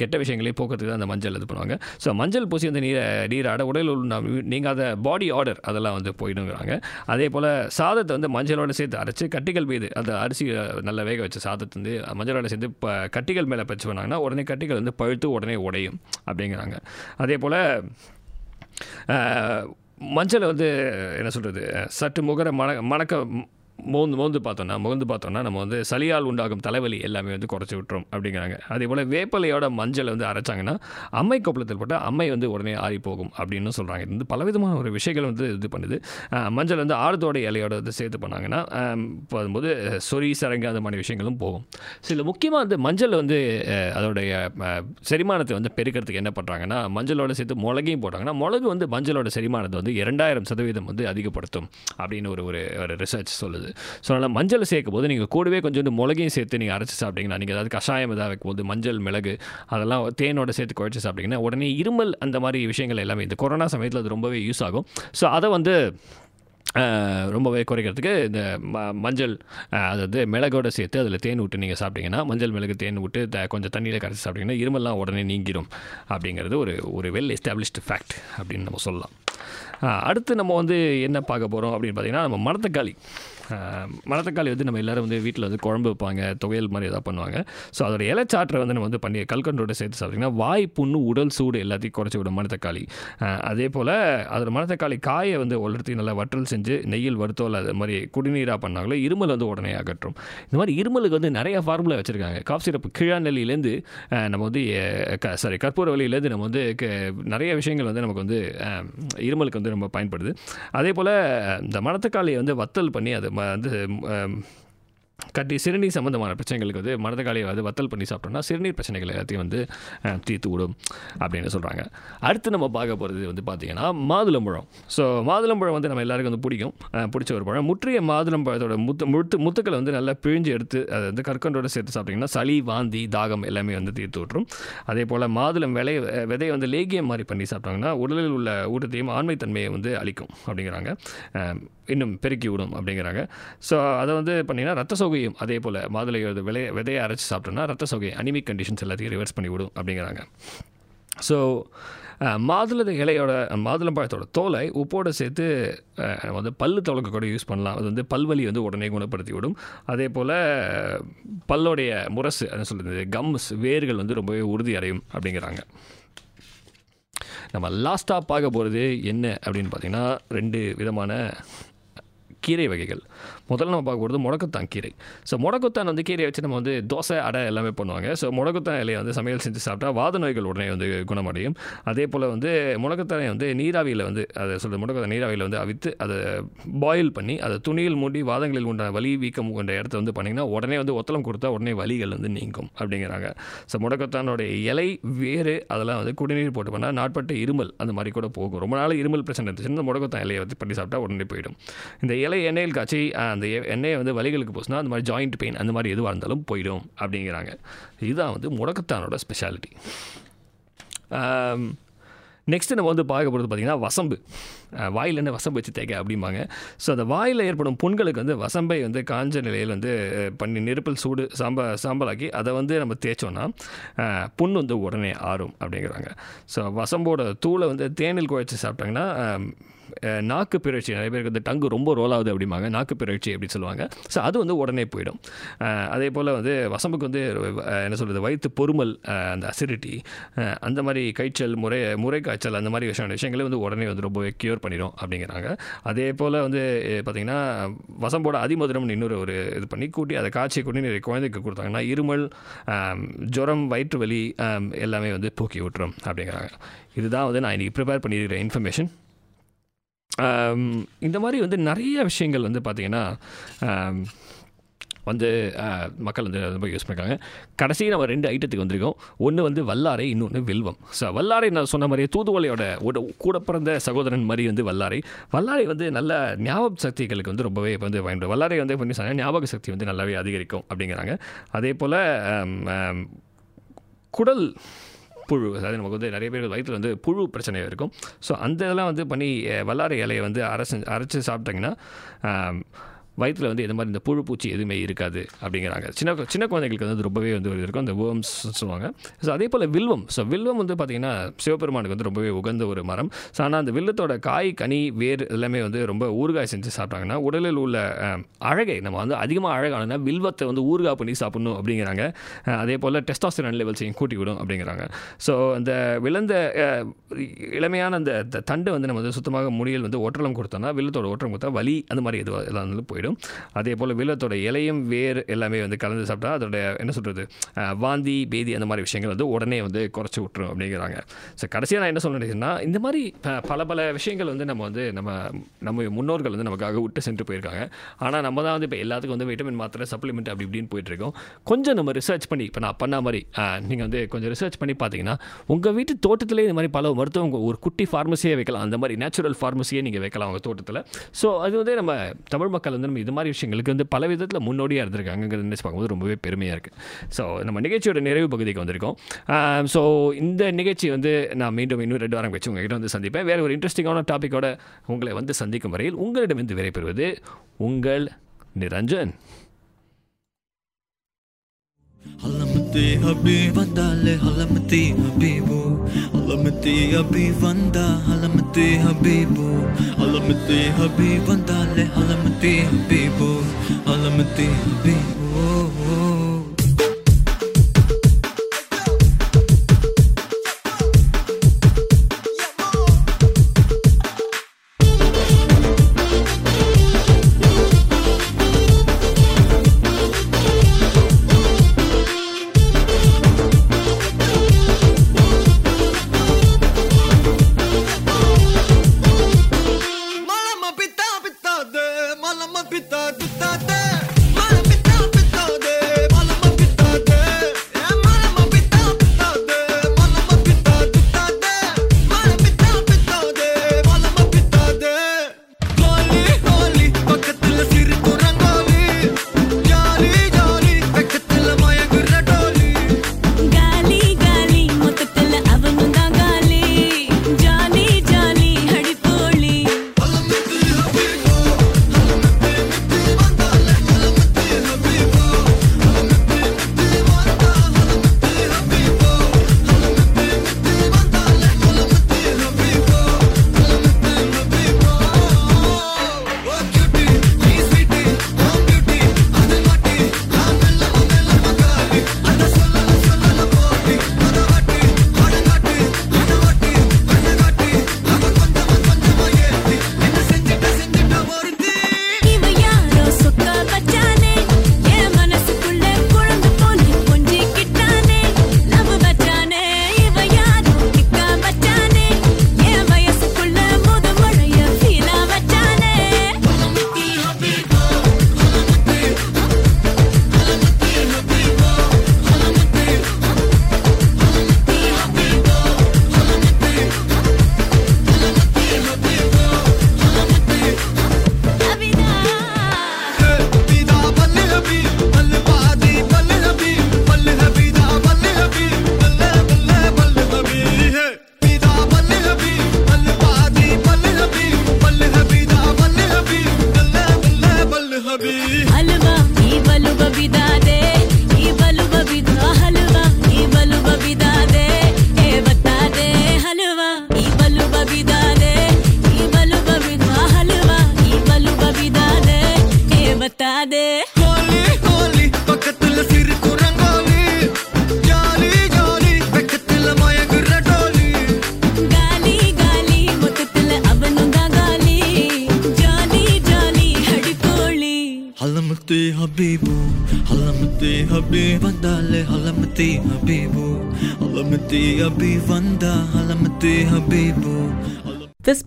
கெட்ட விஷயங்களையும் போக்குறதுக்கு தான் அந்த மஞ்சள் இது பண்ணுவாங்க. ஸோ மஞ்சள் பூசி அந்த நீர நீராட உடலில் உள்ள நீங்கள் அதை பாடி ஆர்டர் அதெல்லாம் வந்து போயிடுங்கிறாங்க. அதே போல் சாதத்தை வந்து மஞ்சளோட சேர்த்து அரைச்சி கட்டிகள் மீது அந்த அரிசி நல்லா வேக வச்ச சாதத்தை வந்து மஞ்சளோட சேர்த்து இப்போ கட்டிகள் மேலே பச்சு பண்ணாங்கன்னா உடனே கட்டிகள் வந்து பழுத்து உடனே உடையும் அப்படிங்கிறாங்க. அதே போல் மஞ்சளை வந்து என்ன சொல்கிறது சற்று முகர மண மணக்க மோந்து மோந்து பார்த்தோன்னா முகந்து பார்த்தோன்னா நம்ம வந்து சளியால் உண்டாகும் தலைவலி எல்லாமே வந்து குறைச்சி விட்டுரும் அப்படிங்கிறாங்க. அதே போல் வேப்பலையோட மஞ்சள் வந்து அரைச்சாங்கன்னா அம்மை கொப்பளத்தில் போட்டால் அம்மை வந்து உடனே ஆறி போகும் அப்படின்னு சொல்கிறாங்க இது வந்து பலவிதமான ஒரு விஷயங்கள் வந்து இது பண்ணுது. மஞ்சள் வந்து ஆறுதோட இலையோட வந்து சேர்த்து பண்ணாங்கன்னா அஹ், போகும்போது சொறி சரங்கு அந்த மாதிரி விஷயங்களும் போகும். சில முக்கியமாக வந்து மஞ்சள் வந்து அதோடைய செரிமானத்தை வந்து பெருக்கிறதுக்கு என்ன பண்ணுறாங்கன்னா மஞ்சளோட சேர்த்து மிளகையும் போட்டாங்கன்னா மிளகு வந்து மஞ்சளோட செரிமானத்தை வந்து இரண்டாயிரம் சதவீதம் வந்து அதிகப்படுத்தும் அப்படின்னு ஒரு ஒரு ஒரு ரிசர்ச் சொல்லுது. ஸோ அதனால் மஞ்சள் சேர்க்கும் போது நீங்கள் கூடவே கொஞ்சோண்டு மிளகையும் சேர்த்து நீங்கள் அரைச்சி சாப்பிட்டீங்கன்னா நீங்கள் ஏதாவது கஷாயம் ஏதாவது வைக்கும்போது மஞ்சள் மிளகு அதெல்லாம் தேனோட சேர்த்து குழச்சி சாப்பிட்டீங்கன்னா உடனே இருமல் அந்த மாதிரி விஷயங்கள் எல்லாமே இந்த கொரோனா சமயத்தில் அது ரொம்பவே யூஸ் ஆகும். ஸோ அதை வந்து ரொம்பவே குறைக்கிறதுக்கு இந்த ம மஞ்சள் அதாவது மிளகோட சேர்த்து அதில் தேன் விட்டு நீங்கள் சாப்பிட்டீங்கன்னா மஞ்சள் மிளகு தேன் விட்டு த கொஞ்சம் தண்ணியில் கரைச்சி சாப்பிட்டீங்கன்னா இருமல்லாம் உடனே நீங்கிடும் அப்படிங்கிறது ஒரு ஒரு வெல் எஸ்டாப்ளிஷ்டு ஃபேக்ட் அப்படின்னு நம்ம சொல்லலாம். அடுத்து நம்ம வந்து என்ன பார்க்க போகிறோம் அப்படின்னு பார்த்தீங்கன்னா நம்ம மணத்தக்காளி மணத்தக்காளி வந்து நம்ம எல்லோரும் வந்து வீட்டில் வந்து குழம்பு வைப்பாங்க துவையல் மாதிரி எதாவது பண்ணுவாங்க. ஸோ அதோட இலைச்சாற்றை வந்து நம்ம வந்து பண்ணி கல்கண்டோட சேர்த்து சாப்பிட்டிங்கன்னா வாய் புண்ணு உடல் சூடு எல்லாத்தையும் குறைச்சி விடும் மணத்தக்காளி அதே போல் அதோட மணத்தக்காளி காயை வந்து உலர்த்தி நல்லா வற்றல் செஞ்சு நெய்யில் வறுத்தோல் அது மாதிரி குடிநீராக பண்ணாங்களோ இருமல் வந்து உடனே அகற்றும். இந்த மாதிரி இருமலுக்கு வந்து நிறைய ஃபார்முலா வச்சுருக்காங்க. காஃப் சிரப் கிழாநெல்லியிலேருந்து நம்ம வந்து சாரி கற்பூர வழியிலேருந்து நம்ம வந்து க- நிறைய விஷயங்கள் வந்து நமக்கு வந்து இருமலுக்கு வந்து ரொம்ப பயன்படுது. அதே போல் இந்த மணத்தக்காளியை வந்து வத்தல் பண்ணி அது ம- வந்து கட்டி சிறுநீர் சம்மந்தமான பிரச்சனைகளுக்கு வந்து மணத்தக்காளியை வந்து வத்தல் பண்ணி சாப்பிட்டோம்னா சிறுநீர் பிரச்சனைகள் எல்லாத்தையும் வந்து தீர்த்து விடும் அப்படின்னு சொல்கிறாங்க அடுத்து நம்ம பார்க்க போகிறது வந்து பார்த்திங்கன்னா மாதுளம்பழம். ஸோ மாதுளம்பழம் வந்து நம்ம எல்லாருக்கும் வந்து பிடிக்கும். பிடிச்ச ஒரு பழம். முற்றிய மாதுளம்பழத்தோட முத்து முத்து முத்துக்களை வந்து நல்லா பிழிஞ்சு எடுத்து அதை வந்து கற்கண்டோடு சேர்த்து சாப்பிட்டிங்கன்னா சளி வாந்தி தாகம் எல்லாமே வந்து தீர்த்து விட்டுரும். அதே போல் மாதுளம் விலை விதையை வந்து லேகியம் மாதிரி பண்ணி சாப்பிட்டாங்கன்னா உடலில் உள்ள ஊட்டத்தையும் ஆண்மைத்தன்மையை வந்து அளிக்கும் அப்படிங்கிறாங்க. இன்னும் பெருக்கி விடும் அப்படிங்கிறாங்க. ஸோ அதை வந்து பண்ணிங்கன்னா ரத்த சோகையும் அதே போல் மாதுளையோட விலைய விதையை அரைச்சி சாப்பிட்டோம்னா ரத்த சோகை அனிமிக் கண்டிஷன்ஸ் எல்லாத்தையும் ரிவர்ஸ் பண்ணி விடும் அப்படிங்கிறாங்க. ஸோ மாதுளை இலையோட மாதுளம்பழத்தோட தோலை உப்போடு சேர்த்து வந்து பல் துளக்க கூட யூஸ் பண்ணலாம். அது வந்து பல்வலி வந்து உடனே குணப்படுத்தி விடும். அதே போல் பல்லோடைய முரசு என்ன சொல்கிறது கம்ஸ் வேர்கள் வந்து ரொம்பவே உறுதி அடையும் அப்படிங்கிறாங்க. நம்ம லாஸ்ட்டாக பார்க்க போகிறது என்ன அப்படின்னு பார்த்திங்கன்னா ரெண்டு விதமான kirjevägi kell. முதல்ல நம்ம பார்க்க போகிறது முடக்கத்தான் கீரை. ஸோ முடக்கத்தான் வந்து கீரையை வச்சு நம்ம வந்து தோசை அடை எல்லாமே பண்ணுவாங்க. ஸோ முடக்கத்தான் இலையை வந்து சமையல் செஞ்சு சாப்பிட்டா வாத நோய்கள் உடனே வந்து குணமடையும். அதே போல் வந்து முடக்கத்தானை வந்து நீராவியில் வந்து அதை சொல்கிறது முடக்கத்தான் நீராவியில் வந்து அவித்து அதை பாயில் பண்ணி அதை துணியில் மூடி வாதங்களில் உண்டான வலி வீக்கம் கொண்ட இடத்த வந்து பண்ணிங்கன்னா உடனே வந்து ஒத்தலம் கொடுத்தா உடனே வலிகள் வந்து நீங்கும் அப்படிங்கிறாங்க. ஸோ முடக்கத்தானுடைய இலை வேறு அதெல்லாம் வந்து குடிநீர் போட்டு பண்ணால் நாட்பட்ட இருமல் அந்த மாதிரி கூட போகும். ரொம்ப நாள் இருமல் பிரச்சனை இருந்துச்சுன்னா இந்த முடக்கத்தான் இலையை வந்து பண்ணி சாப்பிட்டா உடனே போயிடும். இந்த இலை எண்ணெயில் காய்ச்சி அந்த எ- எண்ணெயை வந்து வலிகளுக்கு போச்சுன்னா அந்த மாதிரி ஜாயிண்ட் பெயின் அந்த மாதிரி எதுவாக இருந்தாலும் போயிடும் அப்படிங்கிறாங்க. இதுதான் வந்து முடக்கத்தானோட ஸ்பெஷாலிட்டி நெக்ஸ்ட்டு நம்ம வந்து பார்க்க போகிறது பார்த்திங்கன்னா வசம்பு. வாயில் என்ன வசம்பு வச்சு தேய்க்க அப்படிம்பாங்க. ஸோ அந்த வாயில் ஏற்படும் புண்களுக்கு வந்து வசம்பை வந்து காஞ்ச நிலையில் வந்து பண்ணி நெருப்பில் சூடு சாம்ப சாம்பலாக்கி அதை வந்து நம்ம தேய்ச்சோன்னா புண் வந்து உடனே ஆறும் அப்படிங்கிறாங்க. ஸோ வசம்போட தூளை வந்து தேனில் குழைச்சி சாப்பிட்டாங்கன்னா நாக்கு பிறழ்ச்சி. நிறைய பேருக்கு வந்து டங்கு ரொம்ப ரோல் ஆகுது அப்படிம்பாங்க. நாக்கு பிறழ்ச்சி அப்படின்னு சொல்லுவாங்க. ஸோ அது வந்து உடனே போயிடும். அதே போல் வந்து வசம்புக்கு வந்து என்ன சொல்கிறது வயிற்று பொறுமல் அந்த அசிடிட்டி அந்த மாதிரி காய்ச்சல் முறை முறை காய்ச்சல் அந்த மாதிரி விஷயம் விஷயங்களே வந்து உடனே வந்து ரொம்பவே க்யூர் பண்ணிடும் அப்படிங்கிறாங்க. அதே போல் வந்து பார்த்திங்கன்னா வசம்போட அதிமதுரம்னு இன்னொரு ஒரு இது பண்ணி கூட்டி அதை காய்ச்சி கூட்டி நிறைய குழந்தைக்கு கொடுத்தாங்கன்னா இருமல் ஜுரம் வயிற்று வலி எல்லாமே வந்து போக்கி விட்டுரும் அப்படிங்கிறாங்க. இதுதான் வந்து நான் இன்றைக்கி ப்ரிப்பேர் பண்ணியிருக்கிற இன்ஃபர்மேஷன் இந்த மாதிரி வந்து நிறைய விஷயங்கள் வந்து பார்த்திங்கன்னா வந்து மக்கள் வந்து ரொம்ப யூஸ் பண்ணிருக்காங்க. கடைசி நம்ம ரெண்டு ஐட்டத்துக்கு வந்திருக்கோம். ஒன்று வந்து வல்லாரை இன்னொன்று வில்வம். ஸோ வல்லாரை நான் சொன்ன மாதிரியே தூதுவலையோட ஒரு கூட பிறந்த சகோதரன் மாதிரி வந்து வல்லாரை. வல்லாரை வந்து நல்ல ஞாபக சக்திகளுக்கு வந்து ரொம்பவே இப்போ வந்து பயன்படும். வல்லாரை வந்து பண்ணி சொன்னால் ஞாபக சக்தி வந்து நல்லாவே அதிகரிக்கும் அப்படிங்கிறாங்க. அதே போல் குடல் புழு அதாவது நமக்கு வந்து நிறைய பேர் வயிற்றில் வந்து புழு பிரச்சனை இருக்கும். ஸோ அந்த இதெல்லாம் வந்து பண்ணி வல்லாரை இலையை வந்து அரைச்சு அரைச்சி சாப்பிட்டிங்கன்னா வயிற்றில் வந்து இந்த மாதிரி இந்த புழு பூச்சி எதுவுமே இருக்காது அப்படிங்கிறாங்க. சின்ன சின்ன குழந்தைகளுக்கு வந்து ரொம்பவே வந்து இருக்கும். அந்த வேர்ம்ஸ் சொல்லுவாங்க. ஸோ அதே போல் வில்வம். ஸோ வில்வம் வந்து பார்த்திங்கன்னா சிவபெருமானுக்கு வந்து ரொம்பவே உகந்த ஒரு மரம். ஸோ ஆனால் அந்த வில்லத்தோட காய் கனி வேர் எல்லாமே வந்து ரொம்ப ஊறுகாய் செஞ்சு சாப்பிட்டாங்கன்னா உடலில் உள்ள அழகை நம்ம வந்து அதிகமாக அழகானா வில்வத்தை வந்து ஊறுகாய் பண்ணி சாப்பிடணும் அப்படிங்கிறாங்க. அதே போல் டெஸ்டாஸ்டரான் லெவல்ஸையும் கூட்டி விடும் அப்படிங்கிறாங்க. ஸோ அந்த விழுந்த இளமையான அந்த த- தண்டு வந்து நம்ம வந்து சுத்தமாக முடியல் வந்து ஒற்றலம் கொடுத்தோம்னா வில்லத்தோட ஒற்றம் கொடுத்தா வலி அந்த மாதிரி எதுவாக எல்லாம் வந்து போயிடும். அதே போல் வில்லத்தோட இலையும் வேர் எல்லாமே வந்து கலந்து சாப்பிட்டா அதோட என்ன சொல்கிறது வாந்தி பேதி அந்த மாதிரி விஷயங்கள் வந்து உடனே வந்து குறைச்சி விட்டுரும் அப்படிங்கிறாங்க. ஸோ கடைசியாக நான் என்ன சொல்லணும்னா இந்த மாதிரி பல பல விஷயங்கள் வந்து நம்ம வந்து நம்ம நம்ம முன்னோர்கள் வந்து நமக்காக விட்டு சென்று போயிருக்காங்க. ஆனால் நம்ம தான் வந்து இப்போ எல்லாத்துக்கும் வந்து விட்டமின் மாத்திரை சப்ளிமெண்ட் அப்படி இப்படின்னு போயிட்டுருக்கோம் கொஞ்சம் நம்ம ரிசர்ச் பண்ணி இப்போ நான் பண்ண மாதிரி நீங்கள் வந்து கொஞ்சம் ரிசர்ச் பண்ணி பார்த்தீங்கன்னா உங்கள் வீட்டு தோட்டத்திலே இந்த மாதிரி பல மருத்துவம் ஒரு குட்டி ஃபார்மசியே வைக்கலாம். அந்த மாதிரி நேச்சுரல் ஃபார்மசியே நீங்கள் வைக்கலாம் உங்கள் தோட்டத்தில். ஸோ அது வந்து நம்ம தமிழ் மக்கள் வந்து நம்ம இது மாதிரி விஷயங்களுக்கு வந்து பல விதத்தில் முன்னோடியாக இருந்திருக்காங்கிறது நினைச்சு பார்க்கும்போது ரொம்பவே பெருமையாக இருக்குது ஸோ நம்ம நிகழ்ச்சியோட நிறைவு பகுதிக்கு வந்திருக்கோம். ஸோ இந்த நிகழ்ச்சி வந்து நான் மீண்டும் இன்னும் ரெண்டு வாரம் வச்சு உங்ககிட்ட வந்து சந்திப்பேன். வேறு ஒரு இன்ட்ரெஸ்டிங்கான டாப்பிக்கோட உங்களை வந்து சந்திக்கும் வரையில் உங்களிடம் வந்து விரைபெறுவது உங்கள் Niranjan. Halamati Habib Vandale Halamati Habibu Halamati Habib Vanda Halamati Habibu Halamati Habib Vandale Halamati Habibu Halamati Habibu